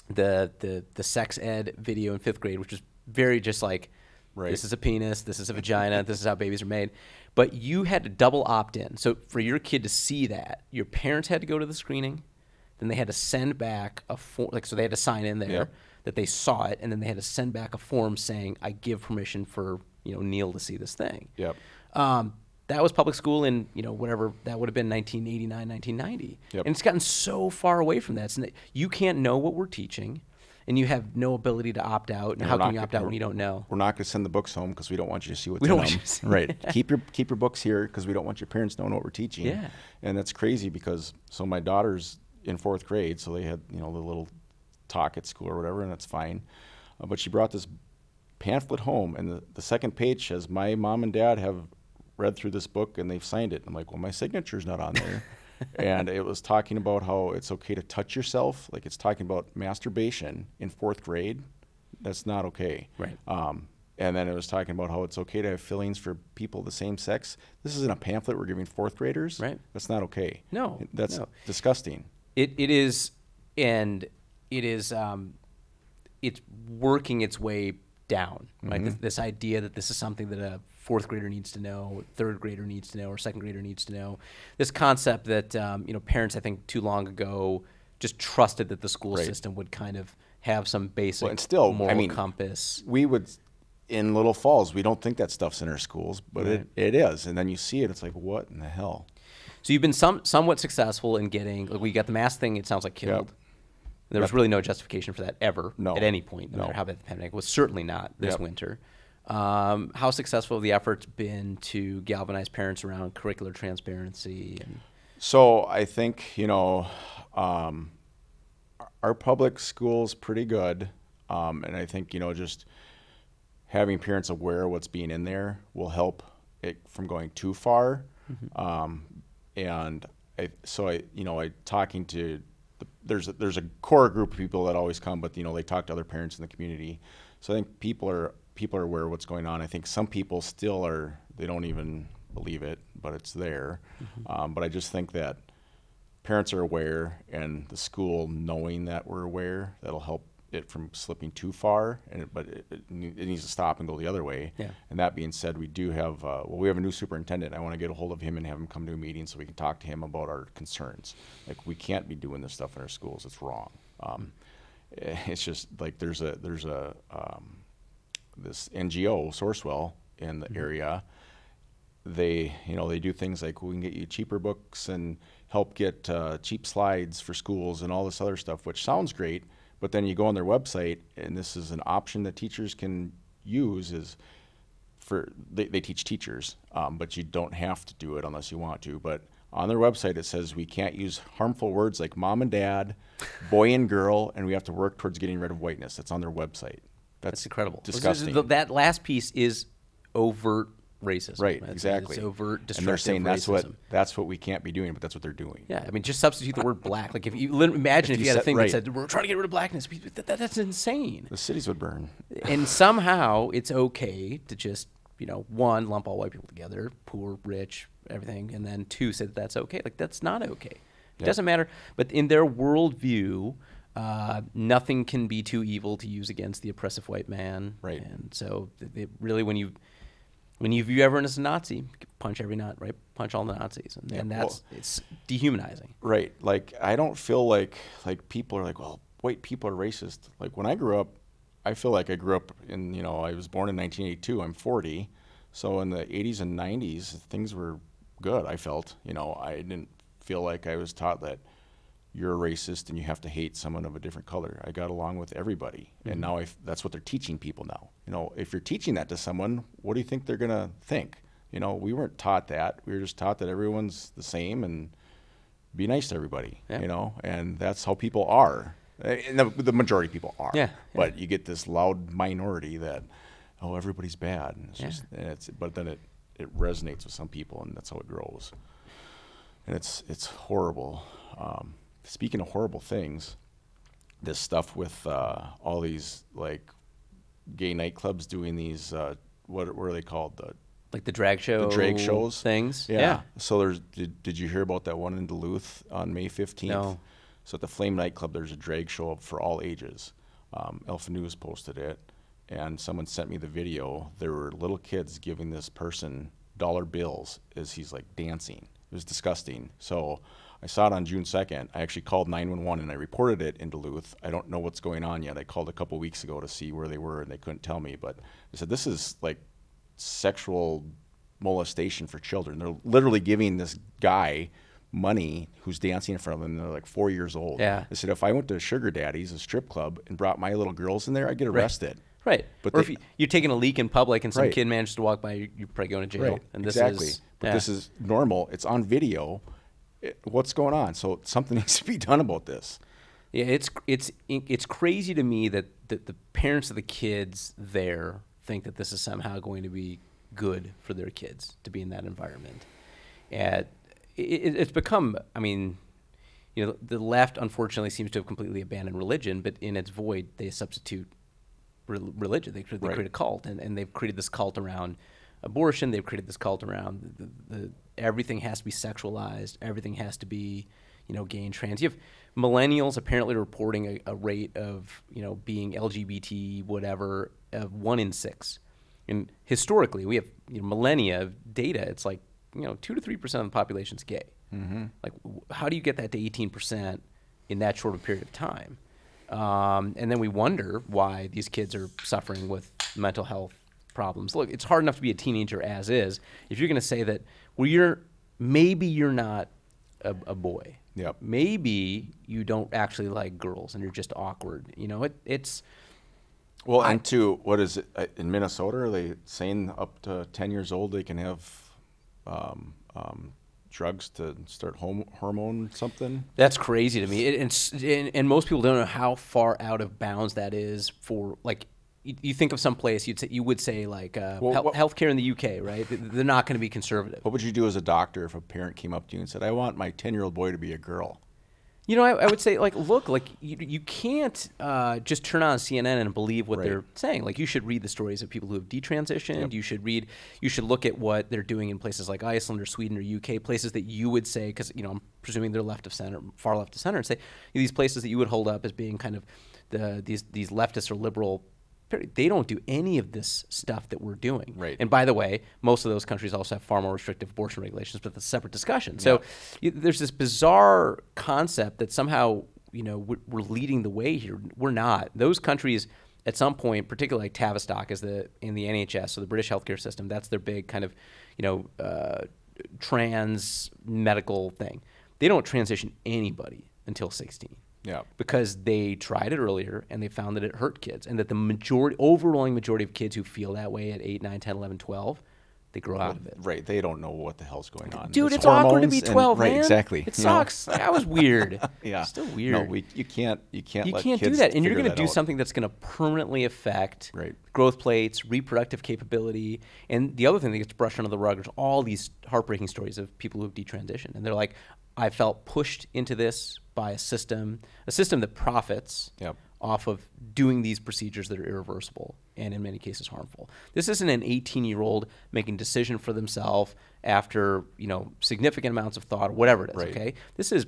the the the sex ed video in fifth grade, which was very just like Right. this is a penis, this is a vagina, this is how babies are made. But you had to double opt in. So for your kid to see that, your parents had to go to the screening, then they had to send back a form, like so they had to sign in there Yep. that they saw it, and then they had to send back a form saying, "I give permission for you know Neil to see this thing." Yep. Um, that was public school in you know whatever that would have been 1989, 1990, Yep. and it's gotten so far away from that. It's you can't know what we're teaching, and you have no ability to opt out. And, And how can you opt out when you don't know? We're not going to send the books home because we don't want you to see what's We in don't want them. you to see- right. keep your keep your books here because we don't want your parents knowing what we're teaching. Yeah. And that's crazy because so my daughter's in fourth grade, so they had you know the little talk at school or whatever, and that's fine. Uh, but she brought this pamphlet home, and the, the second page says, "My mom and dad have read through this book and they've signed it." I'm like, "Well, my signature's not on there." and it was talking about how it's okay to touch yourself, like it's talking about masturbation in fourth grade. That's not okay. Right. Um, and then it was talking about how it's okay to have feelings for people of the same sex. This isn't a pamphlet we're giving fourth graders. Right. That's not okay. No, That's no. disgusting. It it is, and it is um, it's working its way down. Right, this, this idea that this is something that a fourth grader needs to know, third grader needs to know, or second grader needs to know. This concept that um, you know parents, I think, too long ago just trusted that the school Right. system would kind of have some basic Well, and still, I moral mean, compass. We would, in Little Falls, we don't think that stuff's in our schools, but Right. it, it is. And then you see it, it's like, what in the hell? So you've been some somewhat successful in getting like we got the mask thing. It sounds like killed. There was really no justification for that ever No. at any point, no, No. matter how bad the pandemic was. Certainly not this Yep. winter. Um, how successful have the efforts been to galvanize parents around curricular transparency? And, So I think, you know, um, our- public school's pretty good. Um, and I think, you know, just having parents aware of what's being in there will help it from going too far. Um, and I, so I, you know, I talking to the, there's a, there's a core group of people that always come, but you know, they talk to other parents in the community. So I think people are people are aware of what's going on. I think some people still are they don't even believe it, but it's there. Um, but I just think that parents are aware and the school knowing that we're aware that'll help it from slipping too far and it, but it, it, it needs to stop and go the other way Yeah. and that being said we do have uh, well we have a new superintendent i want to get a hold of him and have him come to a meeting so we can talk to him about our concerns like we can't be doing this stuff in our schools it's wrong um, it's just like there's a there's a um, this ngo sourcewell in the area they you know they do things like we can get you cheaper books and help get uh, cheap slides for schools and all this other stuff which sounds great but then you go on their website and this is an option that teachers can use is for they, they teach teachers um, but you don't have to do it unless you want to but on their website it says we can't use harmful words like mom and dad, boy and girl, and we have to work towards getting rid of whiteness. That's on their website. That's, That's incredible. Disgusting. th- That last piece is overt racism. right, It's- exactly. It's overt and they're saying that's what that's what we can't be doing, but that's what they're doing. Yeah, I mean, just substitute the word black. Like if you imagine if, you you had a thing right. that said we're trying to get rid of blackness, that, that, that's insane. The cities would burn. and somehow it's okay to just you know one lump all white people together, poor, rich, everything, and then two say that that's okay. Like that's not okay. It Yep. doesn't matter. But in their worldview, uh, nothing can be too evil to use against the oppressive white man. Right. And so they, really, when you when you view everyone as a Nazi, punch every nut, right? Punch all the Nazis, and, Yeah, and well- that's it's dehumanizing. Right. Like I don't feel like like people are like, well, white people are racist. Like when I grew up, I feel like I grew up in you know I was born in 1982. I'm 40, so in the 80s and 90s things were good. I felt you know I didn't feel like I was taught that you're a racist and you have to hate someone of a different color. I got along with everybody, and now I f that's what they're teaching people now. You know, if you're teaching that to someone, what do you think they're gonna think? You know, we weren't taught that. We were just taught that everyone's the same and be nice to everybody, Yeah. you know, and that's how people are. And the, the majority of people are. Yeah, But you get this loud minority that, oh, everybody's bad. And it's Yeah. just, and it's, but then it, it resonates with some people, and that's how it grows. And it's it's horrible. Um, speaking of horrible things, this stuff with uh, all these like gay nightclubs doing these uh, what what are they called the Like the drag show, the drag shows things. Yeah. So there's did, did you hear about that one in Duluth on May 15th? No. So at the Flame nightclub, there's a drag show for all ages. Um, Alpha News posted it, and someone sent me the video. There were little kids giving this person dollar bills as he's like dancing. It was disgusting. So I saw it on June 2nd. I actually called 911 and I reported it in Duluth. I don't know what's going on yet. I called a couple weeks ago to see where they were, and they couldn't tell me. But I said this is like sexual molestation for children. They're literally giving this guy money who's dancing in front of them. They're like four years old. Yeah. They said if I went to Sugar Daddy's, a strip club, and brought my little girls in there, I'd get arrested. Right. But or if they- you, you're taking a leak in public and some Right. kid manages to walk by, you- you're probably going to jail. Right. And this exactly. is but yeah. this is normal. It's on video. It- what's going on? So something needs to be done about this. Yeah, it's it's it's crazy to me that, that the parents of the kids there think that this is somehow going to be good for their kids to be in that environment. And it, it, it's become, I mean, you know, the left unfortunately seems to have completely abandoned religion, but in its void, they substitute rel- religion. They, they Right. create a cult, and, and they've created this cult around abortion. They've created this cult around the, the everything has to be sexualized. Everything has to be, you know, gay and trans. You have millennials apparently reporting a, a rate of, you know, being LGBT, whatever, of one in six. And historically, we have you know, millennia of data. It's like, you know, two to three percent of the population's gay. Mm-hmm. Like, how do you get that to eighteen percent in that short of a period of time? Um, and then we wonder why these kids are suffering with mental health problems. Look, it's hard enough to be a teenager as is. If you're going to say that, well, you're maybe you're not a, a boy. Yep. Maybe you don't actually like girls and you're just awkward. You know, it, it's Well, and to what is it uh, in Minnesota? Are they saying up to ten years old they can have um, um, drugs to start home, hormone something? That's crazy to me. It, and, and most people don't know how far out of bounds that is for like. You, you think of some place you'd say, you would say like uh, Well, hel- what- healthcare in the UK, right? They're not going to be conservative. What would you do as a doctor if a parent came up to you and said, "I want my ten-year-old boy to be a girl"? You know, I, I would say like, look, like you, you can't uh, just turn on CNN and believe what Right. they're saying. Like you should read the stories of people who have detransitioned. Yep. You should read. You should look at what they're doing in places like Iceland or Sweden or UK, places that you would say, because you know, I'm presuming they're left of center, far left of center, and say these places that you would hold up as being kind of the these these leftist or liberal. They don't do any of this stuff that we're doing. Right. And by the way, most of those countries also have far more restrictive abortion regulations, but that's a separate discussion. So you, there's this bizarre concept that somehow you know we're, we're leading the way here. We're not. Those countries at some point, particularly like Tavistock, is the in the NHS, so the British healthcare system. That's their big kind of you know uh, trans medical thing. They don't transition anybody until 16 Yeah. because they tried it earlier and they found that it hurt kids and that the majority overwhelming majority of kids who feel that way at 8 9 10 11 12 they grow out ah, of it. Right. They don't know what the hell's going on. Dude, There's it's awkward to be hormones and- 12, right, man. exactly. It know? sucks. That was weird. yeah. Still weird. No, we, you can't. You can't. you can't do that and you're going to do out. something that's going to permanently affect Right. growth plates reproductive capability and the other thing that gets brushed under the rug is all these heartbreaking stories of people who've detransitioned and they're like i felt pushed into this by a system a system that profits Yep. Off of doing these procedures that are irreversible and in many cases harmful this isn't an 18 year old making decision for themselves after you know significant amounts of thought or whatever it is Right. okay this is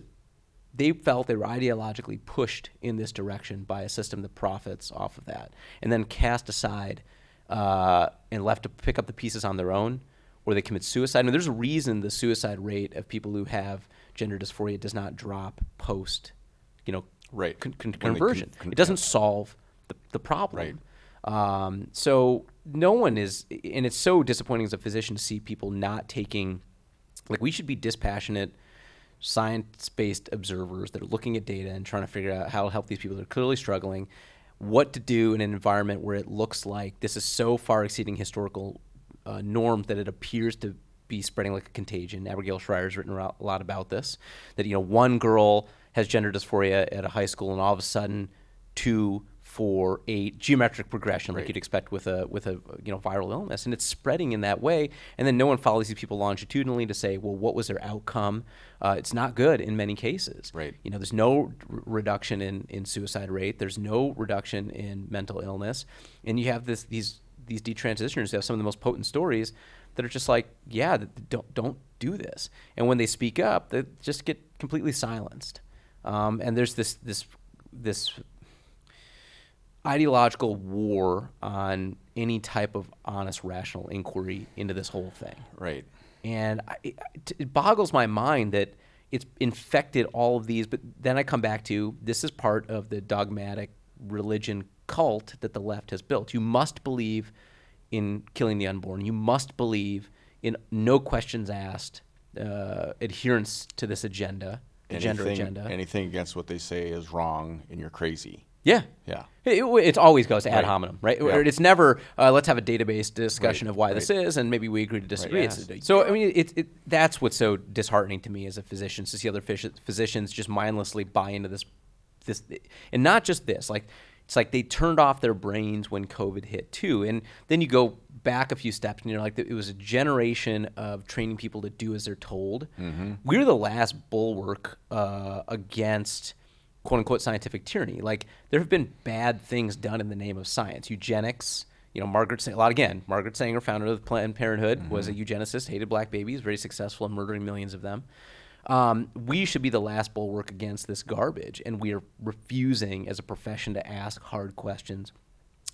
they felt they were ideologically pushed in this direction by a system that profits off of that, and then cast aside uh, and left to pick up the pieces on their own, or they commit suicide. I mean, there's a reason the suicide rate of people who have gender dysphoria does not drop post, you know, Right. con- con- conversion. con- it doesn't solve the, the problem. Um, so no one is, and it's so disappointing as a physician to see people not taking, like we should be dispassionate, science-based observers that are looking at data and trying to figure out how to help these people that are clearly struggling, what to do in an environment where it looks like this is so far exceeding historical uh, norms that it appears to be spreading like a contagion. Abigail Shrier has written a lot about this. That you know, one girl has gender dysphoria at a high school, and all of a sudden, two, four, eight, geometric progression like Right. you'd expect with a with a you know viral illness, and it's spreading in that way. And then no one follows these people longitudinally to say, well, what was their outcome? Uh, it's not good in many cases. Right. You know, there's no r- reduction in, in suicide rate. There's no reduction in mental illness, and you have this these these detransitioners who have some of the most potent stories that are just like, yeah, don't don't do this. And when they speak up, they just get completely silenced. Um, and there's this this this ideological war on any type of honest, rational inquiry into this whole thing. Right. And I, it, it boggles my mind that it's infected all of these. But then I come back to this is part of the dogmatic religion cult that the left has built. You must believe in killing the unborn. You must believe in no questions asked uh, adherence to this agenda, the gender Anything- agenda. Anything against what they say is wrong, and you're crazy. Yeah. Yeah. It, it always goes ad Right. hominem, right? Yeah. It's never uh, let's have a database discussion Right, of why this is, and maybe we agree to disagree. Right, yes. So I mean, it, it, that's what's so disheartening to me as a physician to see other phys- physicians just mindlessly buy into this, this, and not just this. Like it's like they turned off their brains when COVID hit too, and then you go back a few steps and you're like, it was a generation of training people to do as they're told. Mm-hmm. We're the last bulwark uh, against quote unquote scientific tyranny. Like there have been bad things done in the name of science, eugenics. You know, Margaret Sa- a lot again. Margaret Sanger, founder of Planned Parenthood, was a eugenicist, hated black babies, very successful in murdering millions of them. Um, we should be the last bulwark against this garbage, and we are refusing as a profession to ask hard questions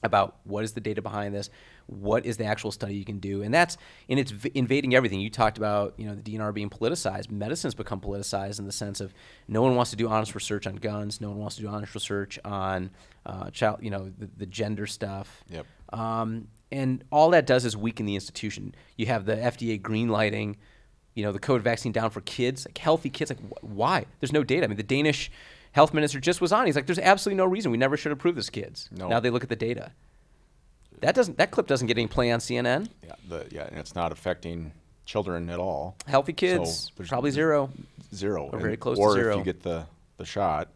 about what is the data behind this, what is the actual study you can do, and that's and it's v- invading everything. You talked about you know the DNR being politicized. Medicine's become politicized in the sense of no one wants to do honest research on guns, no one wants to do honest research on uh, child, you know the, the gender stuff. Yep. Um, and all that does is weaken the institution. You have the FDA green lighting, you know, the COVID vaccine down for kids, like healthy kids. Like, wh- why? There's no data. I mean, the Danish health minister just was on. He's like, there's absolutely no reason. We never should approve this kids. No. Now they look at the data. That doesn't. That clip doesn't get any play on CNN. Yeah. The, yeah. And it's not affecting children at all. Healthy So kids, there's- probably zero. Zero. Or And- very close to or zero. if you get the the shot,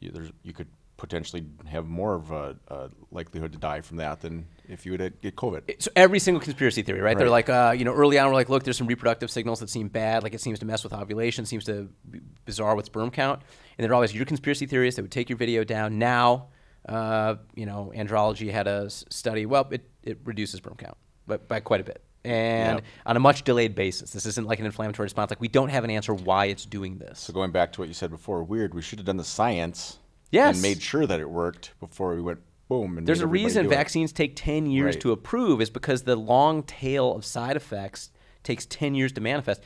you, there's you could potentially have more of a, a likelihood to die from that than if you would get COVID. So every single conspiracy theory, right? They're like, uh, you know, early on, we're like, look, there's some reproductive signals that seem bad. Like it seems to mess with ovulation, seems to be bizarre with sperm count. And they're always your conspiracy theorists. that would take your video down. Now, uh, you know, andrology had a study. Well, it, it reduces sperm count, but by quite a bit. And Yep. on a much delayed basis. This isn't like an inflammatory response. Like we don't have an answer why it's doing this. So going back to what you said before, weird. We should have done the science. Yes. And made sure that it worked before we went boom. There's a reason do it. vaccines take 10 years Right. to approve is because the long tail of side effects takes 10 years to manifest.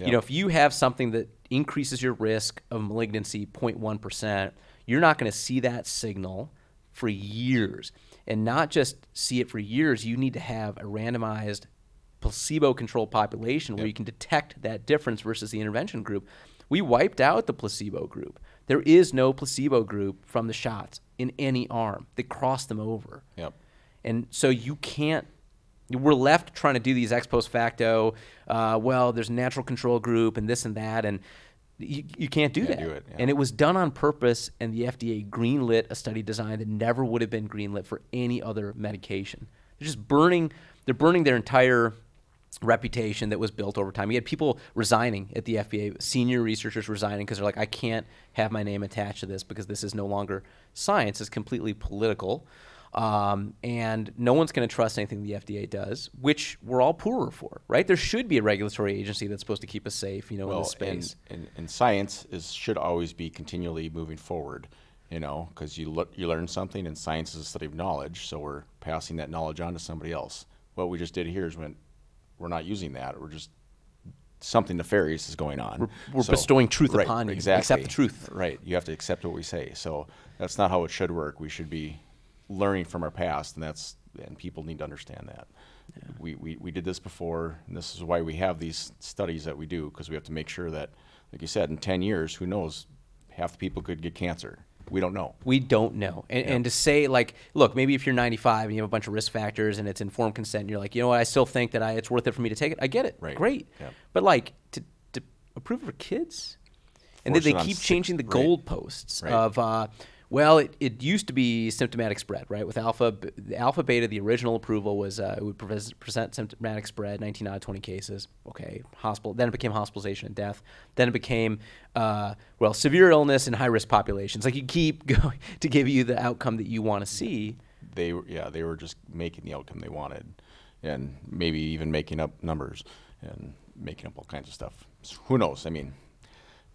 You know, if you have something that increases your risk of malignancy 0.1%, you're not going to see that signal for years. And not just see it for years, you need to have a randomized placebo controlled population where Yep. you can detect that difference versus the intervention group. We wiped out the placebo group. There is no placebo group from the shots in any arm. They crossed them over. Yep. And so you can't we're left trying to do these ex post facto. Uh, well, there's a natural control group and this and that, and you, you can't do Can't that. do it, yeah. And it was done on purpose, and the FDA greenlit a study design that never would have been greenlit for any other medication. They're just burning. They're burning their entire reputation that was built over time. You had people resigning at the FDA, senior researchers resigning because they're like, I can't have my name attached to this because this is no longer science; it's completely political. Um, and no one's going to trust anything the FDA does, which we're all poorer for, right? There should be a regulatory agency that's supposed to keep us safe, you know, in this and, space. and, and science is should always be continually moving forward, you know, because you look you learn something, and science is a study of knowledge, so we're passing that knowledge on to somebody else. What we just did here is when we're not using that, we're just something nefarious is going on. we're bestowing truth right, upon you. Exactly. Accept the truth. Right. You have to accept what we say. So that's not how it should work. We should be learning from our past, and that's and people need to understand that. We, we, we did this before, and this is why we have these studies that we do, because we have to make sure that, like you said, in 10 years, who knows, half the people could get cancer. We don't know. We don't know. And, and to say, like, look, maybe if you're 95 and you have a bunch of risk factors and it's informed consent, and you're like, you know what, I still think that I, it's worth it for me to take it. I get it. Right. Great. Yeah. But, like, to, to approve for kids? And then they keep changing the goalposts Right. of, uh, well, it, it used to be symptomatic spread, right? With alpha, the alpha beta, the original approval was uh, it would pres- present symptomatic spread, 19 out of 20 cases. Okay, hospital. Then it became hospitalization and death. Then it became, uh, well, severe illness in high risk populations. Like you keep going to give you the outcome that you want to see. They were, yeah, they were just making the outcome they wanted, and maybe even making up numbers and making up all kinds of stuff. So who knows? I mean,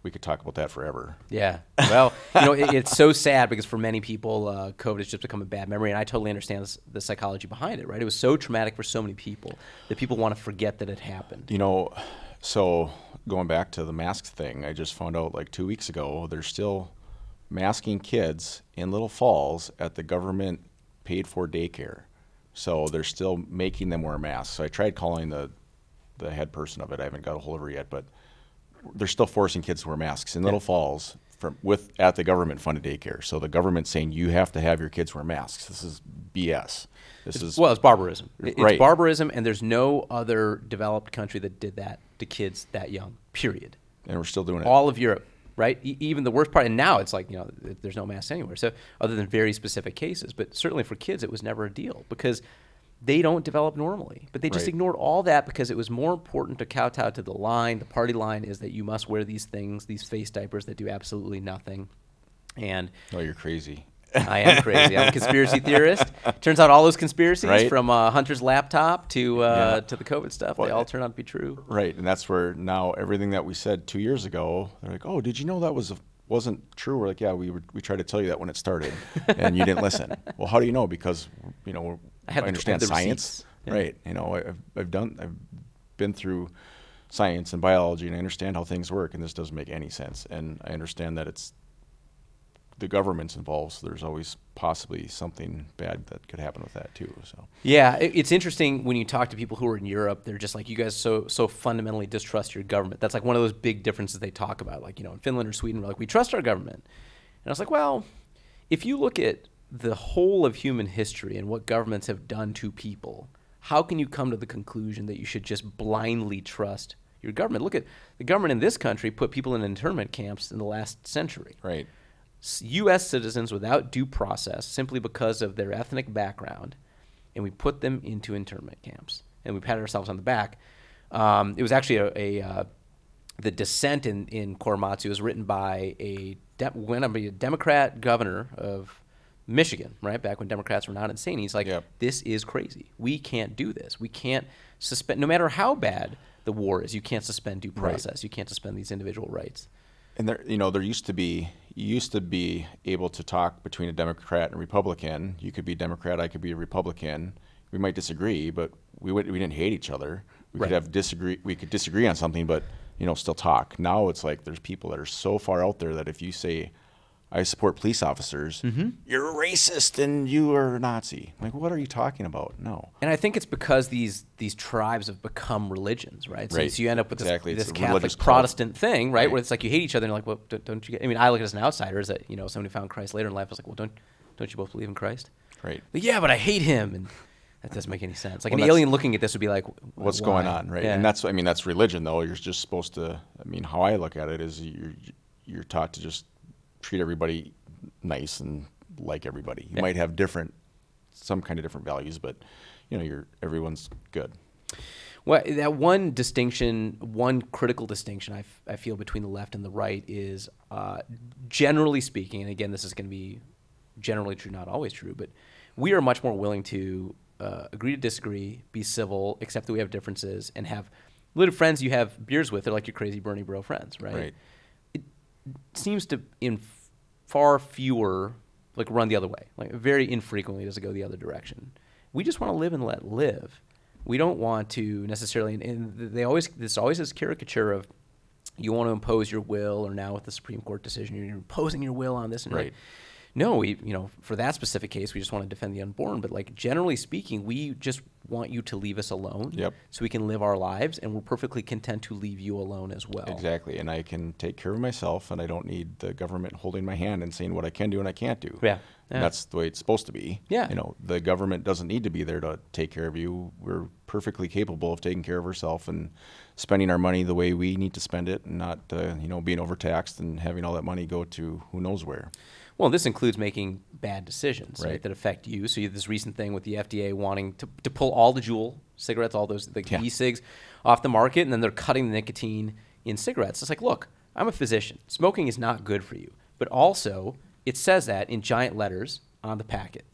we could talk about that forever. Yeah. Well, you know, it, it's so sad because for many people, uh, COVID has just become a bad memory, and I totally understand this, the psychology behind it. Right? It was so traumatic for so many people that people want to forget that it happened. You know, so going back to the mask thing, I just found out like two weeks ago, they're still masking kids in Little Falls at the government paid for daycare. So they're still making them wear masks. So I tried calling the, the head person of it. I haven't got a hold of her yet, but they're still forcing kids to wear masks in Little Falls from with at the government funded daycare. So the government's saying you have to have your kids wear masks. This is BS. This is Well, it's barbarism. It's Right. barbarism, and there's no other developed country that did that to kids that young. Period. and we're still doing it. All of Europe, right? E- even the worst part, and now it's like you know, there's no masks anywhere. So other than very specific cases, but certainly for kids, it was never a deal because they don't develop normally. But they just Right. ignored all that because it was more important to kowtow to the line. The party line is that you must wear these things, these face diapers that do absolutely nothing. And oh, you're crazy. I am crazy. I'm a conspiracy theorist. Turns out all those conspiracies, Right. from uh, Hunter's laptop to uh, Yeah. to the COVID stuff, they all turn out to be true. Right, and that's where now everything that we said two years ago, they're like, "Oh, did you know that was a, wasn't true?" We're like, "Yeah, we were, we tried to tell you that when it started, and you didn't listen." Well, how do you know? Because you know we're, I I, have I understand the science. Yeah. right? You know, I've I've done I've been through science and biology, and I understand how things work, and this doesn't make any sense. And I understand that it's the government's involved, so there's always possibly something bad that could happen with that too. So Yeah, it, it's interesting when you talk to people who are in Europe. They're just like, you guys so so fundamentally distrust your government. That's like one of those big differences they talk about. Like you know, in Finland or Sweden, we're like, we trust our government. And I was like, well, if you look at the whole of human history and what governments have done to people, how can you come to the conclusion that you should just blindly trust your government? Look at the government in this country put people in internment camps in the last century. right, U.S. citizens without due process simply because of their ethnic background, and we put them into internment camps, and we patted ourselves on the back. Um, it was actually a, a uh, the dissent in in Korematsu was written by a de- went to be a Democrat governor of Michigan, right back when Democrats were not insane. He's like, Yep. "This is crazy. We can't do this. We can't suspend, no matter how bad the war is. You can't suspend due Right. process. You can't suspend these individual rights." And there, you know, there used to be you used to be able to talk between a Democrat and Republican. You could be a Democrat, I could be a Republican. We might disagree, but we would, we didn't hate each other. We Right. could have disagree. We could disagree on something, but you know, still talk. Now it's like there's people that are so far out there that if you say, "I support police officers," Mm-hmm. you're a racist and you are a Nazi. Like, what are you talking about? No. And I think it's because these these tribes have become religions, right? So, Right. so you end up with Exactly. this, this Catholic cult. Protestant thing, right? Right. Where it's like you hate each other, and you're like, well, don't, don't you? Get, I mean, I look at it as an outsider, is that you know somebody found Christ later in life. I was like, well, don't don't you both believe in Christ? Right. But yeah, but I hate him, and that doesn't make any sense. Like Well, an alien looking at this would be like, what's why? going on, right? Yeah. And that's I mean that's religion though. You're just supposed to. I mean, how I look at it is you're you're taught to just treat everybody nice and like everybody. You Yeah. might have different, some kind of different values, but you know, you're everyone's good. Well, that one distinction, one critical distinction I, f- I feel between the left and the right is, uh, generally speaking, and again, this is going to be generally true, not always true, but we are much more willing to uh, agree to disagree, be civil, accept that we have differences, and have little friends you have beers with. They're like your crazy Bernie bro friends, right? Right. Seems to, in far fewer, like run the other way. Like very infrequently does it go the other direction. We just want to live and let live. We don't want to necessarily, and, they always, this always is caricature of you want to impose your will, or now with the Supreme Court decision, you're imposing your will on this. And Right. No, we, you know, for that specific case, we just want to defend the unborn. But like generally speaking, we just want you to leave us alone, Yep. so we can live our lives, and we're perfectly content to leave you alone as well. Exactly, and I can take care of myself, and I don't need the government holding my hand and saying what I can do and I can't do. Yeah. Yeah. that's the way it's supposed to be. Yeah. You know, the government doesn't need to be there to take care of you. We're perfectly capable of taking care of ourselves and spending our money the way we need to spend it, and not, uh, you know, being overtaxed and having all that money go to who knows where. Well, this includes making bad decisions, right, Right. that affect you. So you have this recent thing with the FDA wanting to, to pull all the Juul cigarettes, all those the Yeah. e-cigs, off the market, and then they're cutting the nicotine in cigarettes. It's like, look, I'm a physician. Smoking is not good for you, but also it says that in giant letters on the packet.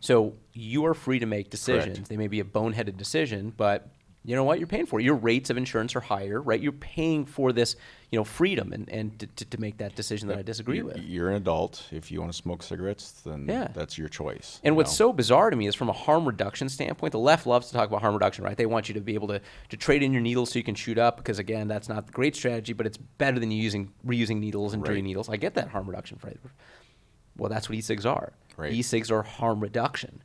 So you are free to make decisions. Correct. They may be a boneheaded decision, but you know what? You're paying for. Your rates of insurance are higher, right? You're paying for this, you know, freedom and, and to, to, make that decision that I disagree You're- with. You're an adult. If you want to smoke cigarettes, then Yeah. that's your choice. And you what's know? so bizarre to me is from a harm reduction standpoint, the left loves to talk about harm reduction, right? They want you to be able to, to trade in your needles so you can shoot up because, again, that's not the great strategy, but it's better than you using reusing needles and dirty Right. needles. I get that harm reduction phrase. Well, that's what e-cigs are. Right. E-cigs are harm reduction.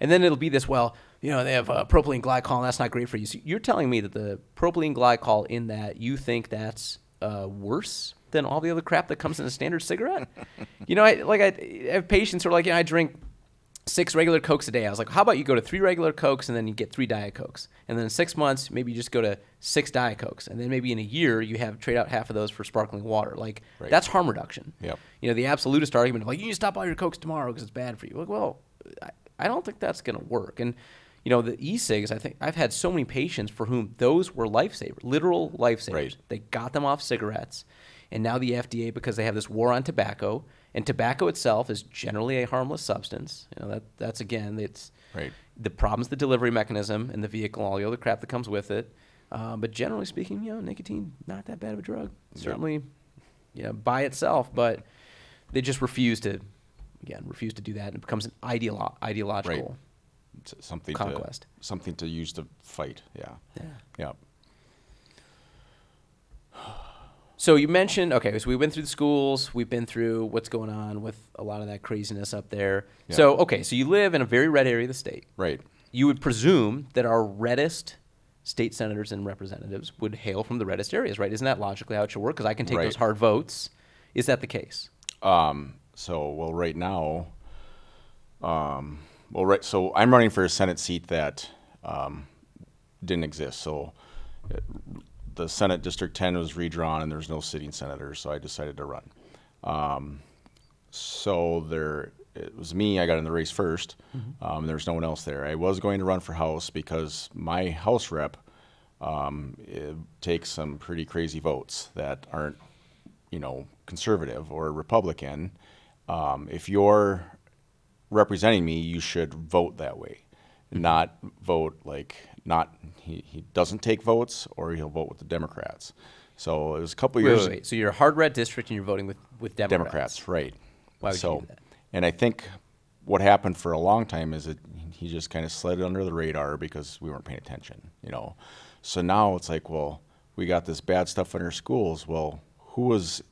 And then it'll be this, well, you know, they have uh, propylene glycol, and that's not great for you. So you're telling me that the propylene glycol in that, you think that's uh, worse than all the other crap that comes in a standard cigarette? you know, I, like I, I have patients who are like, you know, I drink six regular Cokes a day. I was like, how about you go to three regular Cokes and then you get three Diet Cokes? And then in six months, maybe you just go to six Diet Cokes. And then maybe in a year, you have trade out half of those for sparkling water. Like, Right. that's harm reduction. Yep. You know, the absolutist argument of like, you need to stop all your Cokes tomorrow because it's bad for you. Like, well, I, I don't think that's going to work. And, you know, the e-cigs, I think I've had so many patients for whom those were lifesavers, literal lifesavers. Right. They got them off cigarettes. And now the FDA, because they have this war on tobacco, and tobacco itself is generally a harmless substance. You know, that that's again, it's Right. the problem's the delivery mechanism and the vehicle, all the other crap that comes with it. Um, but generally speaking, you know, nicotine not that bad of a drug. Certainly, you know, by itself, but they just refuse to, again, refuse to do that, and it becomes an ideolo- ideological. It's something Conquest. to something to use to fight. Yeah. Yeah. Yeah. So you mentioned okay, so we went through the schools, we've been through what's going on with a lot of that craziness up there. Yeah. So okay, so you live in a very red area of the state. Right. You would presume that our reddest state senators and representatives would hail from the reddest areas, right? Isn't that logically how it should work? Because I can take Right. those hard votes. Is that the case? Um, so, well, right now, um, well, right. So, I'm running for a Senate seat that um, didn't exist. So, it, the Senate District 10 was redrawn, and there's no sitting senator, So, I decided to run. Um, so there, it was me. I got in the race 1st Um, there was no one else there. I was going to run for House because my House rep um, takes some pretty crazy votes that aren't you know, conservative or Republican, um, if you're representing me, you should vote that way, not vote like not he, he doesn't take votes or he'll vote with the Democrats. So it was a couple Wait, years. wait, wait. So you're a hard red district and you're voting with, with Democrats. Democrats, right? Why would you so, do that? And I think what happened for a long time is that he just kind of slid under the radar because we weren't paying attention, you know. So now it's like, well, we got this bad stuff in our schools. Well, who was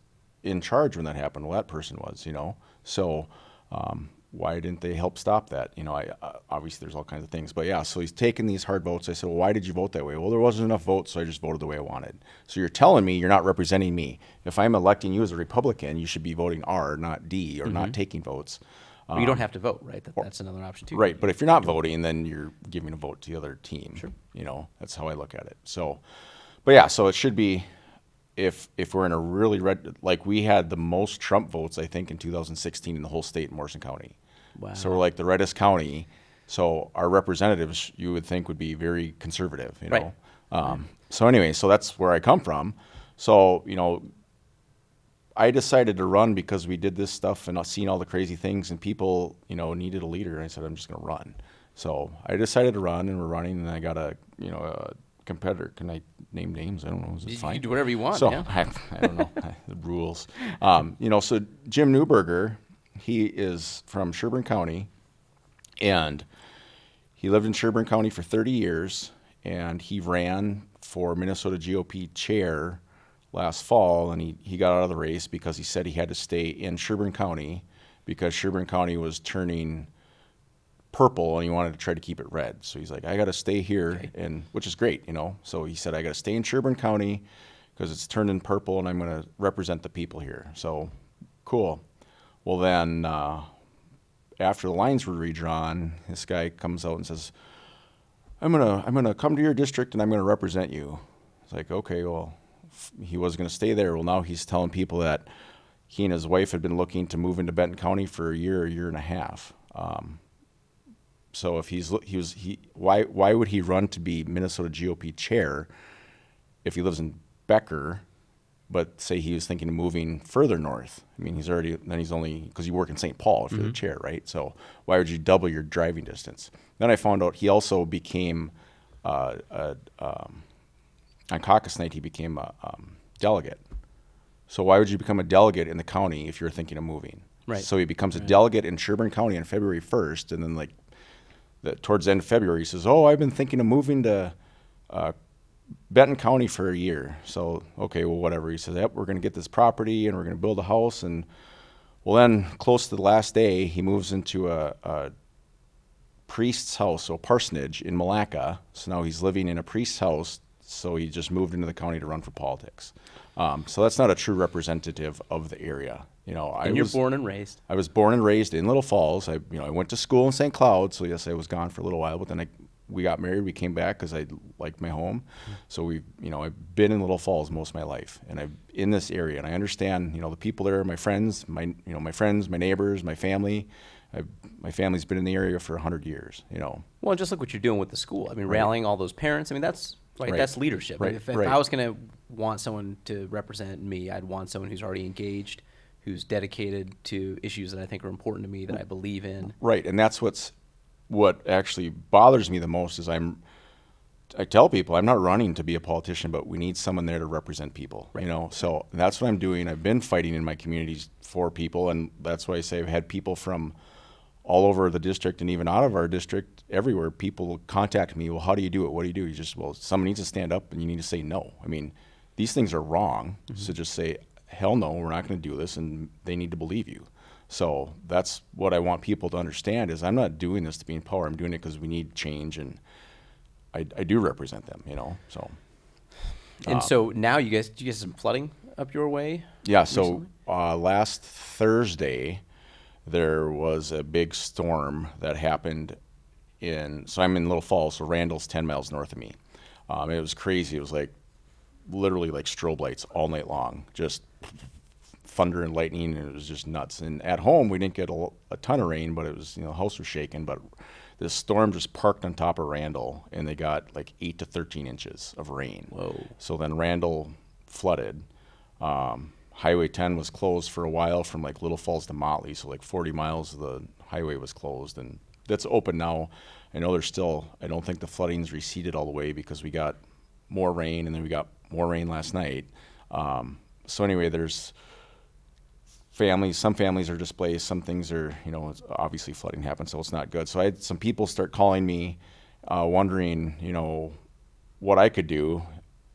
in charge when that happened? Well, that person was, you know. So um, why didn't they help stop that? You know, I uh, obviously there's all kinds of things, but yeah. So he's taking these hard votes. I said, well, why did you vote that way? Well, there wasn't enough votes, so I just voted the way I wanted. So you're telling me you're not representing me. If I'm electing you as a Republican, you should be voting R, not D, or not taking votes. But you don't have to vote, right? That, that's another option too. Right, but if you're not voting, then you're giving a vote to the other team. Sure. You know, that's how I look at it. So, but yeah, so it should be, if if we're in a really red, like we had the most Trump votes, I think, in 2016 in the whole state in Morrison County. Wow. So we're like the reddest county. So our representatives, you would think, would be very conservative. You Right. know. Um, so anyway, so that's where I come from. So you know, I decided to run because we did this stuff and seen all the crazy things and people, you know, needed a leader. And I said, I'm just going to run. So I decided to run and we're running and I got a, you know, a competitor. Can I name names? I don't know. Is it You, you fine? can do whatever you want. So yeah. I, I don't know the rules. Um, you know, so Jim Newberger, he is from Sherburne County, and he lived in Sherburne County for 30 years, and he ran for Minnesota GOP chair last fall, and he, he got out of the race because he said he had to stay in Sherburne County because Sherburne County was turning purple and he wanted to try to keep it red. So he's like, I got to stay here, and which is great, you know. So he said, I got to stay in Sherburne County because it's turned in purple, and I'm going to represent the people here. So cool. Well, then uh, after the lines were redrawn, this guy comes out and says, I'm gonna I'm gonna come to your district and I'm gonna represent you. It's like okay, well, f- he was gonna stay there. Well, now he's telling people that he and his wife had been looking to move into Benton County for a year, a year and a half. Um, so if he's he was he why why would he run to be Minnesota GOP chair if he lives in Becker, but say he was thinking of moving further north? I mean, he's already then he's only because you work in St. Paul if you're the chair, right? So why would you double your driving distance? Then I found out he also became uh, a, um, on caucus night. He became a um, delegate. So why would you become a delegate in the county if you're thinking of moving? Right. So he becomes a delegate in Sherburne County on February 1st, and then like towards the end of February, he says, "Oh, I've been thinking of moving to uh, Benton County for a year." So okay, well, whatever. He says, "Yep, we're going to get this property and we're going to build a house." And well, then close to the last day, he moves into a, a priest's house, so parsonage in Malacca. So now he's living in a priest's house. So he just moved into the county to run for politics. Um, so that's not a true representative of the area. You know, I And you're was born and raised. I was born and raised in Little Falls. I, you know, I went to school in St. Cloud, so yes, I was gone for a little while. But then I, we got married. We came back because I liked my home. Mm-hmm. So we, you know, I've been in Little Falls most of my life, and I'm in this area, and I understand, you know, the people there, my friends, my, you know, my friends, my neighbors, my family. I've, my family's been in the area for hundred years. You know, Well, just look what you're doing with the school. I mean, rallying all those parents. I mean, that's right. Right. That's leadership. Right, If, if right. I was going to want someone to represent me, I'd want someone who's already engaged, who's dedicated to issues that I think are important to me, that I believe in. Right, and that's what's what actually bothers me the most is I'm I tell people I'm not running to be a politician, but we need someone there to represent people. You know, so that's what I'm doing. I've been fighting in my communities for people, and that's why I say I've had people from all over the district and even out of our district, everywhere. People contact me. Well, how do you do it? What do you do? You just well, someone needs to stand up, and you need to say no. I mean, these things are wrong. So mm-hmm. just say hell no, we're not going to do this, and they need to believe you. So that's what I want people to understand is I'm not doing this to be in power. I'm doing it because we need change, and I, I do represent them. You know, so And so now you guys, do you guys some flooding up your way? yeah. So uh, last Thursday there was a big storm that happened in. So I'm in Little Falls, so Randall's 10 miles north of me. Um, it was crazy. It was like literally like strobe lights all night long, just thunder and lightning, and it was just nuts. And at home, we didn't get a, a ton of rain, but it was you know the house was shaking. But this storm just parked on top of Randall, and they got like eight to 13 inches of rain. Whoa. So then Randall flooded. Um, highway 10 was closed for a while from like Little Falls to Motley, so like 40 miles of the highway was closed, and that's open now. I know there's still. I don't think the flooding's receded all the way because we got more rain, and then we got more rain last night. Um, so anyway, there's families. Some families are displaced. Some things are, you know, it's obviously flooding happened, so it's not good. So I had some people start calling me, uh, wondering, you know, what I could do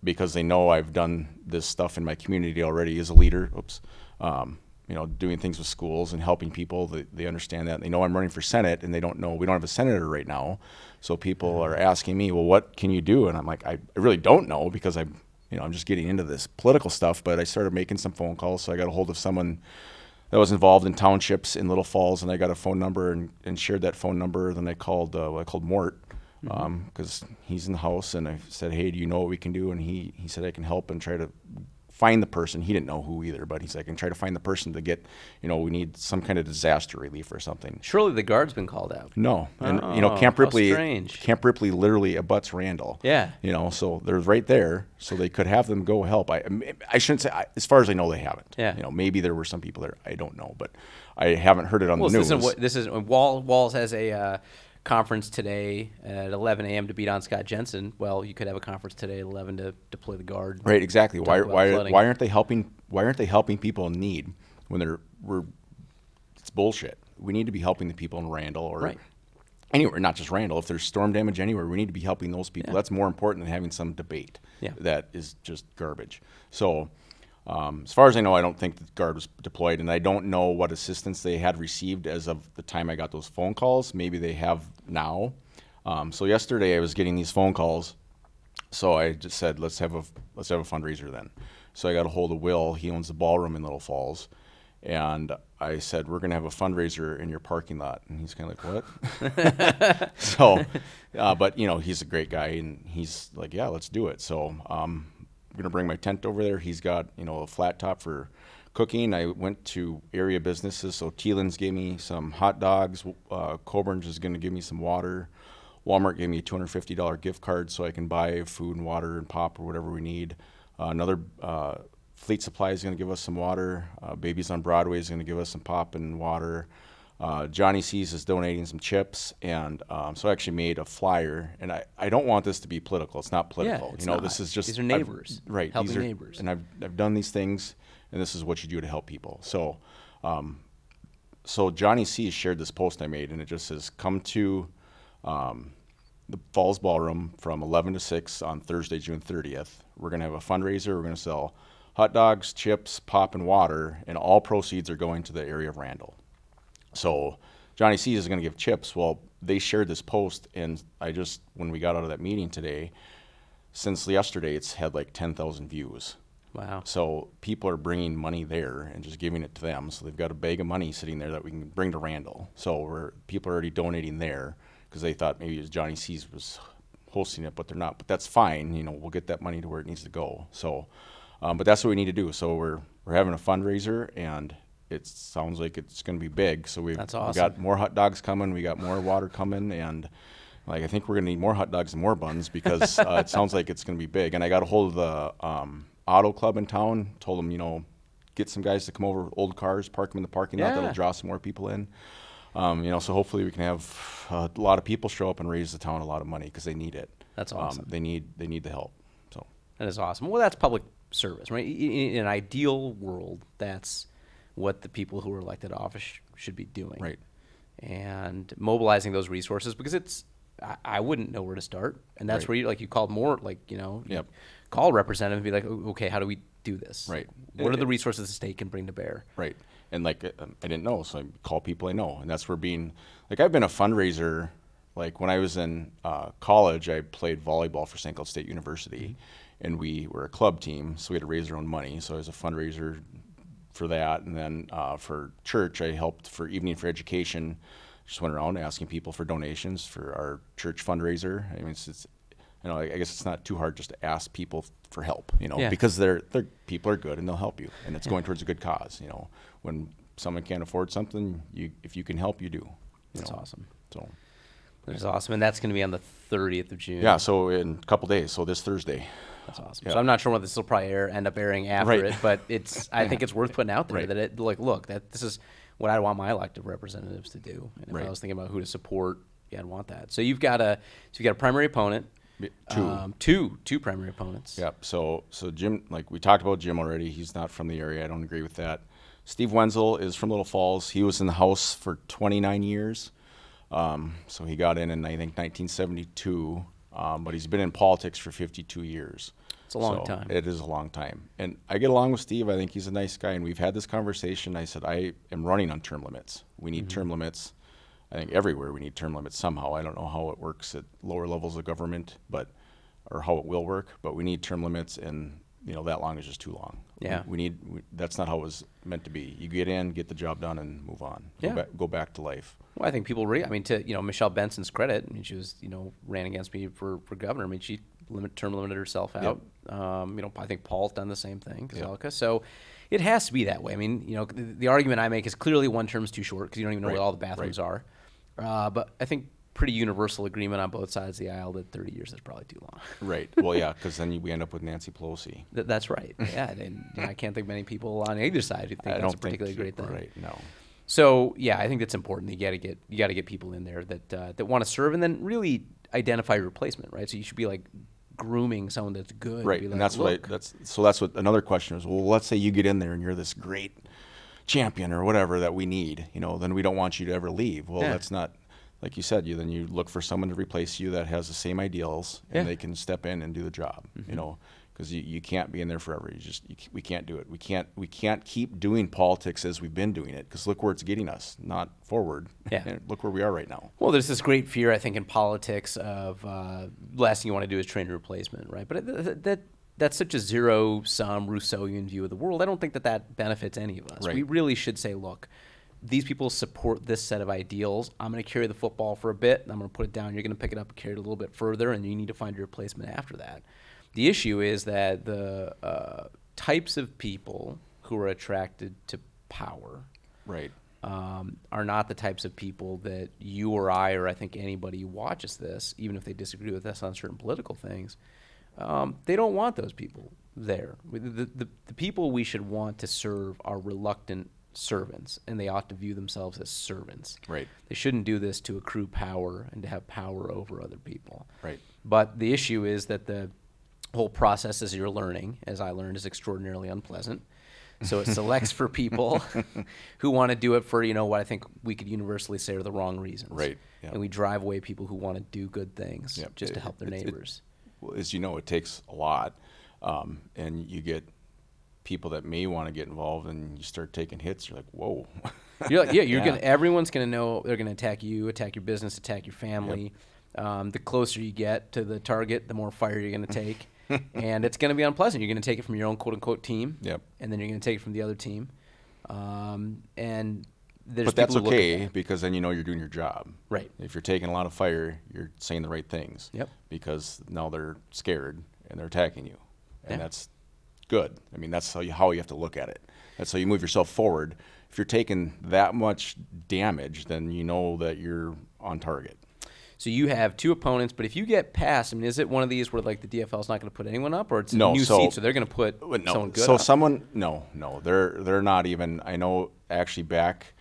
because they know I've done this stuff in my community already as a leader. Oops. Um, you know, doing things with schools and helping people. They, they understand that. They know I'm running for Senate and they don't know we don't have a senator right now. So people are asking me, well, what can you do? And I'm like, I, I really don't know because I'm, you know, I'm just getting into this political stuff. But I started making some phone calls. So I got a hold of someone that was involved in townships in Little Falls, and I got a phone number and, and shared that phone number. Then I called uh, I called Mort because he's in the house, and I said, "Hey, do you know what we can do?" And he he said I can help and try to find the person. He didn't know who either, but he's like, "I can try to find the person to get, you know, we need some kind of disaster relief or something." Surely the guard's been called out. No, and you know Oh, Camp Ripley, strange. Camp Ripley literally abuts Randall. Yeah. you know, so they're right there, so they could have them go help. I, I shouldn't say, I, as far as I know, they haven't. Yeah. you know, maybe there were some people there. I don't know, but I haven't heard it on Well, the this news. isn't this is. Wall, Walz has a uh, conference today at 11 a.m. to beat on Scott Jensen. Well, you could have a conference today at 11 to deploy the guard. right, exactly. Why, why, flooding. why aren't they helping? Why aren't they helping people in need when they're we're? It's bullshit. We need to be helping the people in Randall or Right. anywhere, not just Randall. If there's storm damage anywhere, we need to be helping those people. Yeah. That's more important than having some debate. Yeah. That is just garbage. So, um, as far as I know, I don't think the guard was deployed, and I don't know what assistance they had received as of the time I got those phone calls. Maybe they have now. Um, so yesterday I was getting these phone calls, so I just said, let's have a let's have a fundraiser then. So I got a hold of Will. He owns the ballroom in Little Falls. And I said, we're going to have a fundraiser in your parking lot. And he's kind of like, what? so, uh, but you know, he's a great guy, and he's like, yeah, let's do it. So, um, I'm gonna bring my tent over there. He's got you know a flat top for cooking. I went to area businesses, so Teelan's gave me some hot dogs. Uh, Coborn's is gonna give me some water. Walmart gave me a $250 gift card so I can buy food and water and pop or whatever we need. Uh, another uh, Fleet Supply is going to give us some water. Uh, Babies on Broadway is going to give us some pop and water. Uh, Johnny C's is donating some chips, and um, so I actually made a flyer. And I, I don't want this to be political. It's not political. Yeah, it's you know, not. this is just These are I've- neighbors, right? helping these are, neighbors. and I've I've done these things, and this is what you do to help people. So, um, so Johnny C shared this post I made, and it just says, "Come to um, the Falls Ballroom from 11 to 6 on Thursday, June 30th. We're going to have a fundraiser. We're going to sell hot dogs, chips, pop, and water, and all proceeds are going to the area of Randall. So Johnny C is going to give chips. Well, they shared this post, and I just, when we got out of that meeting today, since yesterday, it's had like 10,000 views. Wow. So people are bringing money there and just giving it to them. So they've got a bag of money sitting there that we can bring to Randall. So we're people are already donating there because they thought maybe it was Johnny C's was hosting it, but they're not. But that's fine. You know, we'll get that money to where it needs to go. So, um, but that's what we need to do. So we're we're having a fundraiser and. It sounds like it's going to be big, so we've, That's we got more hot dogs coming. We got more water coming, and like I think we're gonna need more hot dogs and more buns because uh, it sounds like it's gonna be big. And I got a hold of the um, auto club in town. Told them, you know, get some guys to come over with old cars, park them in the parking lot. Yeah. That'll draw some more people in. Um, you know, so hopefully we can have a lot of people show up and raise the town a lot of money because they need it. That's Um, awesome. they need they need the help. So That is awesome. Well, that's public service, right? In an ideal world, that's what the people who are elected to office sh- should be doing. Right. And mobilizing those resources because it's, I, I wouldn't know where to start. And that's Right. where you, like, you called more, like, you know, you Yep. call representative and be like, okay, how do we do this? Right. What are the resources the state can bring to bear? Right. And like uh, I didn't know, so I call people I know, and that's where being like I've been a fundraiser. Like when I was in uh, college, I played volleyball for St. Cloud State University, and we were a club team, so we had to raise our own money. So I was a fundraiser for that, and then uh, for church, I helped for Evening for Education. Just went around asking people for donations for our church fundraiser. I mean, it's, it's you know, I I guess it's not too hard just to ask people for help, you know, Yeah. because they're they're people are good and they'll help you, and it's going towards a good cause. You know, when someone can't afford something, you if you can help, you do. you That's know. awesome. So That's awesome. And that's going to be on the 30th of June. yeah, so in a couple days, so this Thursday. That's awesome. Yeah. So I'm not sure whether this will probably air, end up airing after Right. it, but it's. I think it's worth putting out there Right. that it like look that this is what I want my elected representatives to do. And if Right. I was thinking about who to support, yeah, I'd want that. So you've got a so you've got a primary opponent, two. um, two, two primary opponents. Yep. So so Jim, like we talked about Jim already. He's not from the area. I don't agree with that. Steve Wenzel is from Little Falls. He was in the House for 29 years. Um, so he got in in I think 1972. Um, but he's been in politics for 52 years. It's a long So time. It is a long time. And I get along with Steve. I think he's a nice guy. And we've had this conversation. I said, I am running on term limits. We need term limits. I think everywhere we need term limits somehow. I don't know how it works at lower levels of government, but or how it will work, but we need term limits and you know that long is just too long. Yeah. we, need. We, that's not how it was meant to be. You get in, get the job done, and move on. Yeah. Go, back, go back to life. Well, I think people. Re- I mean, to you know Michelle Benson's credit, I mean, she was you know ran against me for, for governor. I mean, she limit term limited herself out. Um, you know, I think Paul's done the same thing, Yep. So it has to be that way. I mean, you know, the, the argument I make is clearly one term's too short because you don't even know Right, what all the bathrooms are. Uh, but I think pretty universal agreement on both sides of the aisle that 30 years is probably too long. Right. Well, yeah, because then you, we end up with Nancy Pelosi. Th- that's right. Yeah, and, I can't think of many people on either side who think I that's don't a particularly think, great thing. Right. No. So yeah, I think that's important. You got to get you got to get people in there that uh, that want to serve, and then really identify replacement, right? So you should be like grooming someone that's good. Right, Be and like, that's what I, that's so that's what another question is. Well, let's say you get in there and you're this great champion or whatever that we need, you know, then we don't want you to ever leave. Well, Yeah. that's not like you said. You then you look for someone to replace you that has the same ideals and Yeah. Mm-hmm. they can step in and do the job. You know, because you, you can't be in there forever. You just you, we can't do it. We can't we can't keep doing politics as we've been doing it because look where it's getting us, not forward. Yeah. And look where we are right now. Well, there's this great fear, I think, in politics of uh, last thing you want to do is train a replacement, right? But th- th- that that's such a zero-sum Rousseauian view of the world. I don't think that that benefits any of us. Right. We really should say, look, these people support this set of ideals. I'm going to carry the football for a bit, and I'm going to put it down. You're going to pick it up and carry it a little bit further, and you need to find your replacement after that. The issue is that the uh, types of people who are attracted to power Right. um, are not the types of people that you or I or I think anybody who watches this, even if they disagree with us on certain political things, um, they don't want those people there. The, the, the, the people we should want to serve are reluctant servants, and they ought to view themselves as servants. Right. They shouldn't do this to accrue power and to have power over other people. Right. But the issue is that the whole process as you're learning, as I learned, is extraordinarily unpleasant. So it selects for people who want to do it for, you know, what I think we could universally say are the wrong reasons. Right, yeah. And we drive away people who want to do good things just to help their it- it- neighbors. well, as you know, it takes a lot, um, and you get people that may want to get involved, and you start taking hits. You're like, whoa. You're like, yeah, you're Yeah. gonna. Everyone's gonna know they're gonna attack you, attack your business, attack your family. Um, the closer you get to the target, the more fire you're gonna take, and it's gonna be unpleasant. You're gonna take it from your own quote unquote team, Yep. and then you're gonna take it from the other team, um, and there's but that's people who look at okay because then you know you're doing your job. Right. If you're taking a lot of fire, you're saying the right things. Yep. Because now they're scared and they're attacking you, and Yeah. that's good. I mean, that's how you how you have to look at it. That's how you move yourself forward. If you're taking that much damage, then you know that you're on target. So you have two opponents, but if you get past, I mean, is it one of these where like the DFL is not going to put anyone up, or it's No, a new so- seat, so they're going to put no, someone good so up? someone no, no, they're they're not even. I know actually back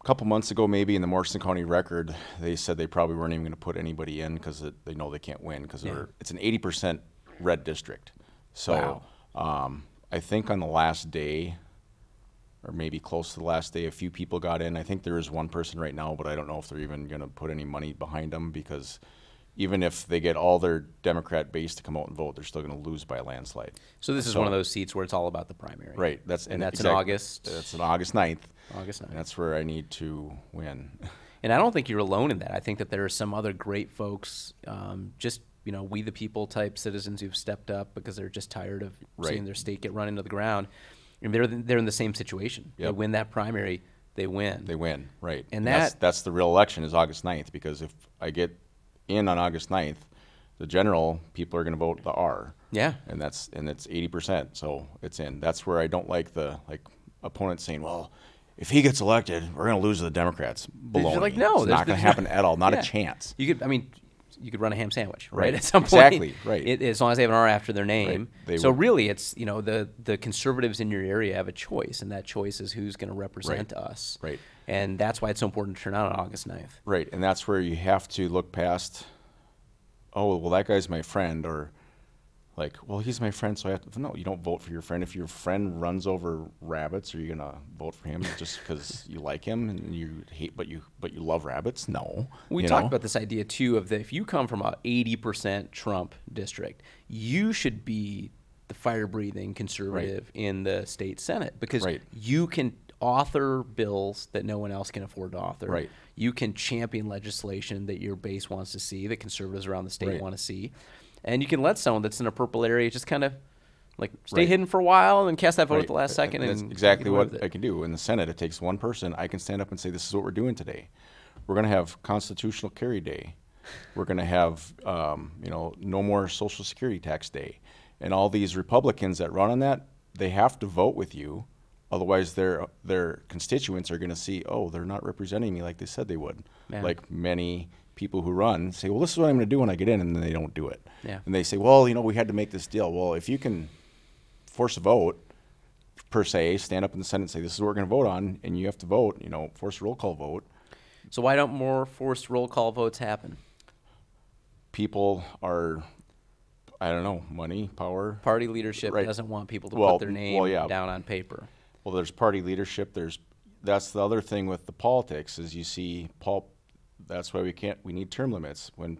a couple months ago, maybe in the Morrison County Record, they said they probably weren't even going to put anybody in because they know they can't win because Yeah. it's an eighty percent red district. So Wow. Um, I think on the last day, or maybe close to the last day, a few people got in. I think there is one person right now, but I don't know if they're even going to put any money behind them because. Even if they get all their Democrat base to come out and vote, they're still going to lose by a landslide. so this is so- one of those seats where it's all about the primary, Right. That's and that's in exact- August. That's on August 9th. August 9th. And that's where I need to win. And I don't think you're alone in that. I think that there are some other great folks, um, just you know, we the people type citizens who've stepped up because they're just tired of Right. seeing their state get run into the ground. And they're they're in the same situation. They Yep. win that primary, they win. They win, right? And that's, that- that's the real election is August 9th because if I get in on August 9th, the general people are going to vote the R. Yeah. And that's and it's 80%, so it's in. That's where I don't like the like opponents saying, "Well, if he gets elected, we're going to lose to the Democrats." You're like, no, it's not going to happen at all. Not Yeah. a chance. You could, I mean, you could run a ham sandwich, right? Right. At some point, Exactly, right. It, as long as they have an R after their name. They so would- really, it's you know the the conservatives in your area have a choice, and that choice is who's going to represent us. Right. And that's why it's so important to turn out on August 9th. Right, and that's where you have to look past. Oh well, that guy's my friend, or like, well, he's my friend, so I have to. No, you don't vote for your friend. If your friend runs over rabbits, are you gonna vote for him just because you like him and you hate, but you but you love rabbits? No. We talked know? about this idea too of that if you come from a 80% Trump district, you should be the fire breathing conservative in the state senate because Right. you can author bills that no one else can afford to author. Right. You can champion legislation that your base wants to see, that conservatives around the state Right. want to see. And you can let someone that's in a purple area just kind of Like stay Right. hidden for a while and then cast that vote at the last second. That's and exactly what I can do. In the Senate, it takes one person. I can stand up and say, "This is what we're doing today. We're going to have constitutional carry day. We're going to have, um, you know, no more Social Security tax day." And all these Republicans that run on that, they have to vote with you, otherwise their their constituents are going to see, "Oh, they're not representing me like they said they would." Yeah. Like many people who run say, "Well, this is what I'm going to do when I get in," and then they don't do it. Yeah. And they say, "Well, you know, we had to make this deal." Well, if you can force a vote per se, stand up in the Senate and say, this is what we're going to vote on, and you have to vote, you know, force a roll call vote. So why don't more forced roll call votes happen? People are, I don't know, money, power. Party leadership Right. doesn't want people to Well, put their well, name yeah. down on paper. Well, there's party leadership. There's, that's the other thing with the politics is you see, Paul, that's why we can't, we need term limits. When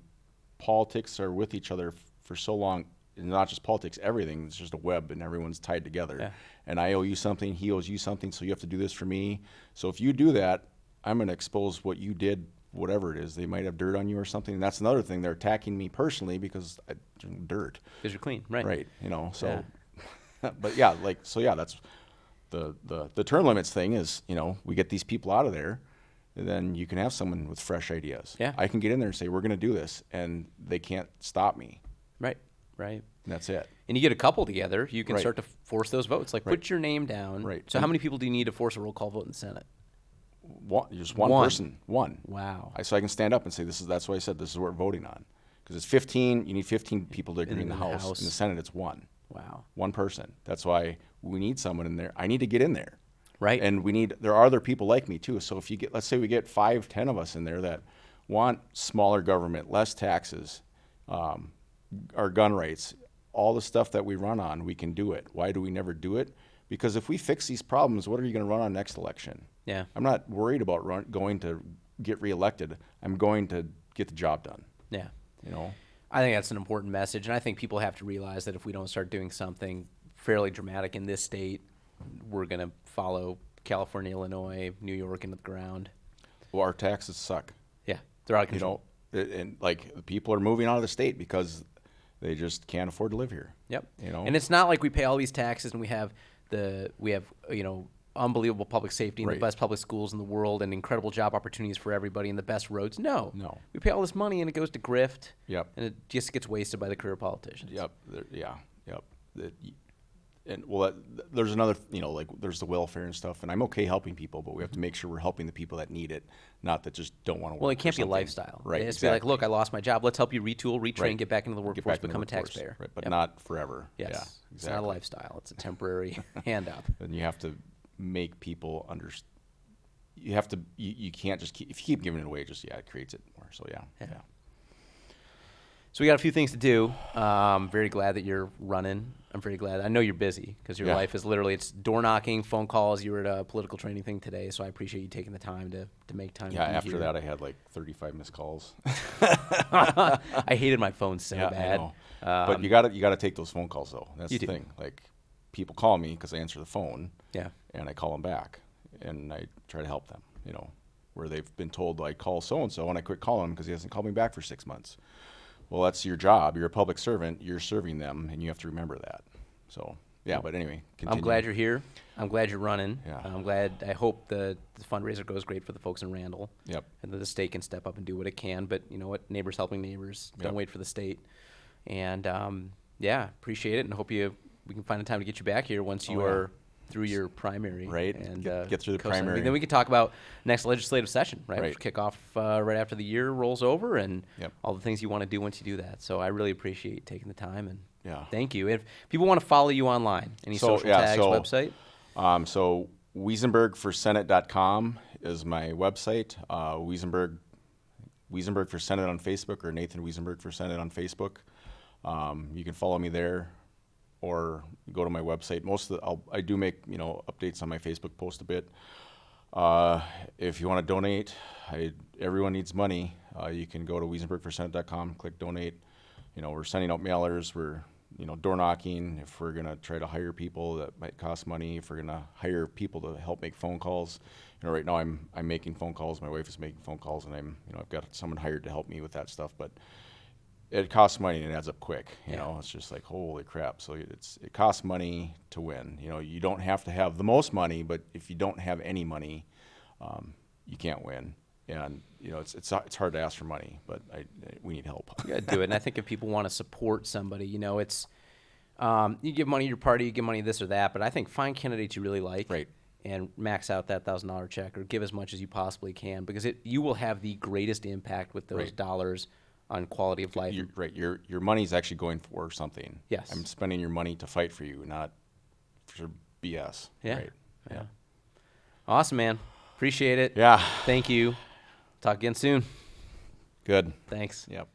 politics are with each other f- for so long, and not just politics, everything, it's just a web and everyone's tied together. Yeah. And I owe you something, he owes you something, so you have to do this for me. So if you do that, I'm going to expose what you did, whatever it is. They might have dirt on you or something. And that's another thing. They're attacking me personally because I, dirt. Because you're clean, right? Right. You know, so, but yeah, like, so yeah, that's the, the, the term limits thing is, you know, we get these people out of there, then you can have someone with fresh ideas. Yeah. I can get in there and say, we're going to do this, and they can't stop me. Right, right. And that's it. And you get a couple together, you can Right. start to force those votes. Like, Right. put your name down. Right. So, how many people do you need to force a roll call vote in the Senate? One, just one, One. person, one. Wow. I, so I can stand up and say, this is, that's why I said this is what we're voting on. Because it's 15, you need 15 people to agree in, in the, the House. House. In the Senate, it's one. Wow. One person. That's why we need someone in there. I need to get in there. Right. And we need, there are other people like me too. So if you get, let's say we get five, ten of us in there that want smaller government, less taxes, um, our gun rights, all the stuff that we run on, we can do it. Why do we never do it? Because if we fix these problems, what are you going to run on next election? Yeah. I'm not worried about run, going to get reelected. I'm going to get the job done. Yeah. You know, I think that's an important message, and I think people have to realize that if we don't start doing something fairly dramatic in this state, we're going to follow California, Illinois, New York into the ground. well, our taxes suck. Yeah, they're out of control. You know, it- and like the people are moving out of the state because they just can't afford to live here. Yep. You know, and it's not like we pay all these taxes and we have the we have you know unbelievable public safety and Right. the best public schools in the world and incredible job opportunities for everybody and the best roads. No. No. We pay all this money and it goes to grift. Yep. And it just gets wasted by the career politicians. Yep. There, yeah. Yep. Y- and well, that, there's another, you know, like there's the welfare and stuff, and I'm okay helping people, but we have to make sure we're helping the people that need it, not that just don't want to work. Well, it can't be a lifestyle. right? It has to be like, look, I lost my job. Let's help you retool, retrain, Right. get back into the workforce, in the become a taxpayer. right? But Yep. not forever. Yes. Yeah. It's not a lifestyle. It's a temporary hand up. And you have to make people understand. You have to. You, you can't just keep. If you keep giving it away, just yeah, it creates it more. So yeah. Yeah. Yeah. So we got a few things to do. Um, very glad that you're running. I'm pretty glad. I know you're busy because your Yeah. life is literally it's door knocking, phone calls. You were at a political training thing today, so I appreciate you taking the time to, to make time. Yeah. After here. that, I had like 35 missed calls. I hated my phone so yeah, bad. Know. but Um, you got to you got to take those phone calls though. That's the do. thing. Like people call me because I answer the phone. Yeah. and I call them back, and I try to help them. You know, where they've been told I call so and so, and I quit calling him because he hasn't called me back for six months. Well, that's your job. You're a public servant. You're serving them, and you have to remember that. So yeah, but anyway, I'm glad you're here. I'm glad you're running. Yeah. I'm glad. I hope the, the fundraiser goes great for the folks in Randall. Yep. And that the state can step up and do what it can. But you know what? Neighbors helping neighbors. Don't wait for the state. And um, yeah, appreciate it, and hope you we can find a time to get you back here once you Oh, yeah. are through your primary. Right. And Get- uh, get through the co-sign. primary. Then we can talk about next legislative session, right? Right. Which kick off uh, right after the year rolls over, and Yep. all the things you want to do once you do that. So I really appreciate taking the time and. Yeah. Thank you. If people want to follow you online, any So, social yeah, tags, so- website? Um, so WesenbergforSenate.com is my website. Uh, Wesenberg, Wesenberg for Senate on Facebook or Nathan Wesenberg for Senate on Facebook. Um, you can follow me there or go to my website. Most of the, I'll, I do make, you know, updates on my Facebook post a bit. Uh, if you want to donate, I, everyone needs money. Uh, you can go to WesenbergForSenate.com, click donate. You know, we're sending out mailers. We're, you know, door knocking. If we're gonna try to hire people, that might cost money. If we're gonna hire people to help make phone calls, you know, right now I'm I'm making phone calls. My wife is making phone calls, and I'm, you know, I've got someone hired to help me with that stuff. But it costs money and it adds up quick. You Yeah. know, it's just like holy crap. So it's it costs money to win. You know, you don't have to have the most money, but if you don't have any money, um, you can't win. And you know, it's it's it's hard to ask for money, but I, we need help. You gotta do it. And I think if people want to support somebody, you know, it's um, you give money to your party, you give money to this or that, but I think find candidates you really like, Right. and max out that thousand dollar check or give as much as you possibly can because it you will have the greatest impact with those Right. dollars on quality of life. You're, right, your your money's actually going for something. Yes. I'm spending your money to fight for you, not for BS. Yeah. Right. Yeah. Awesome, man. Appreciate it. Yeah. Thank you. Talk again soon. Good. Thanks. Yep.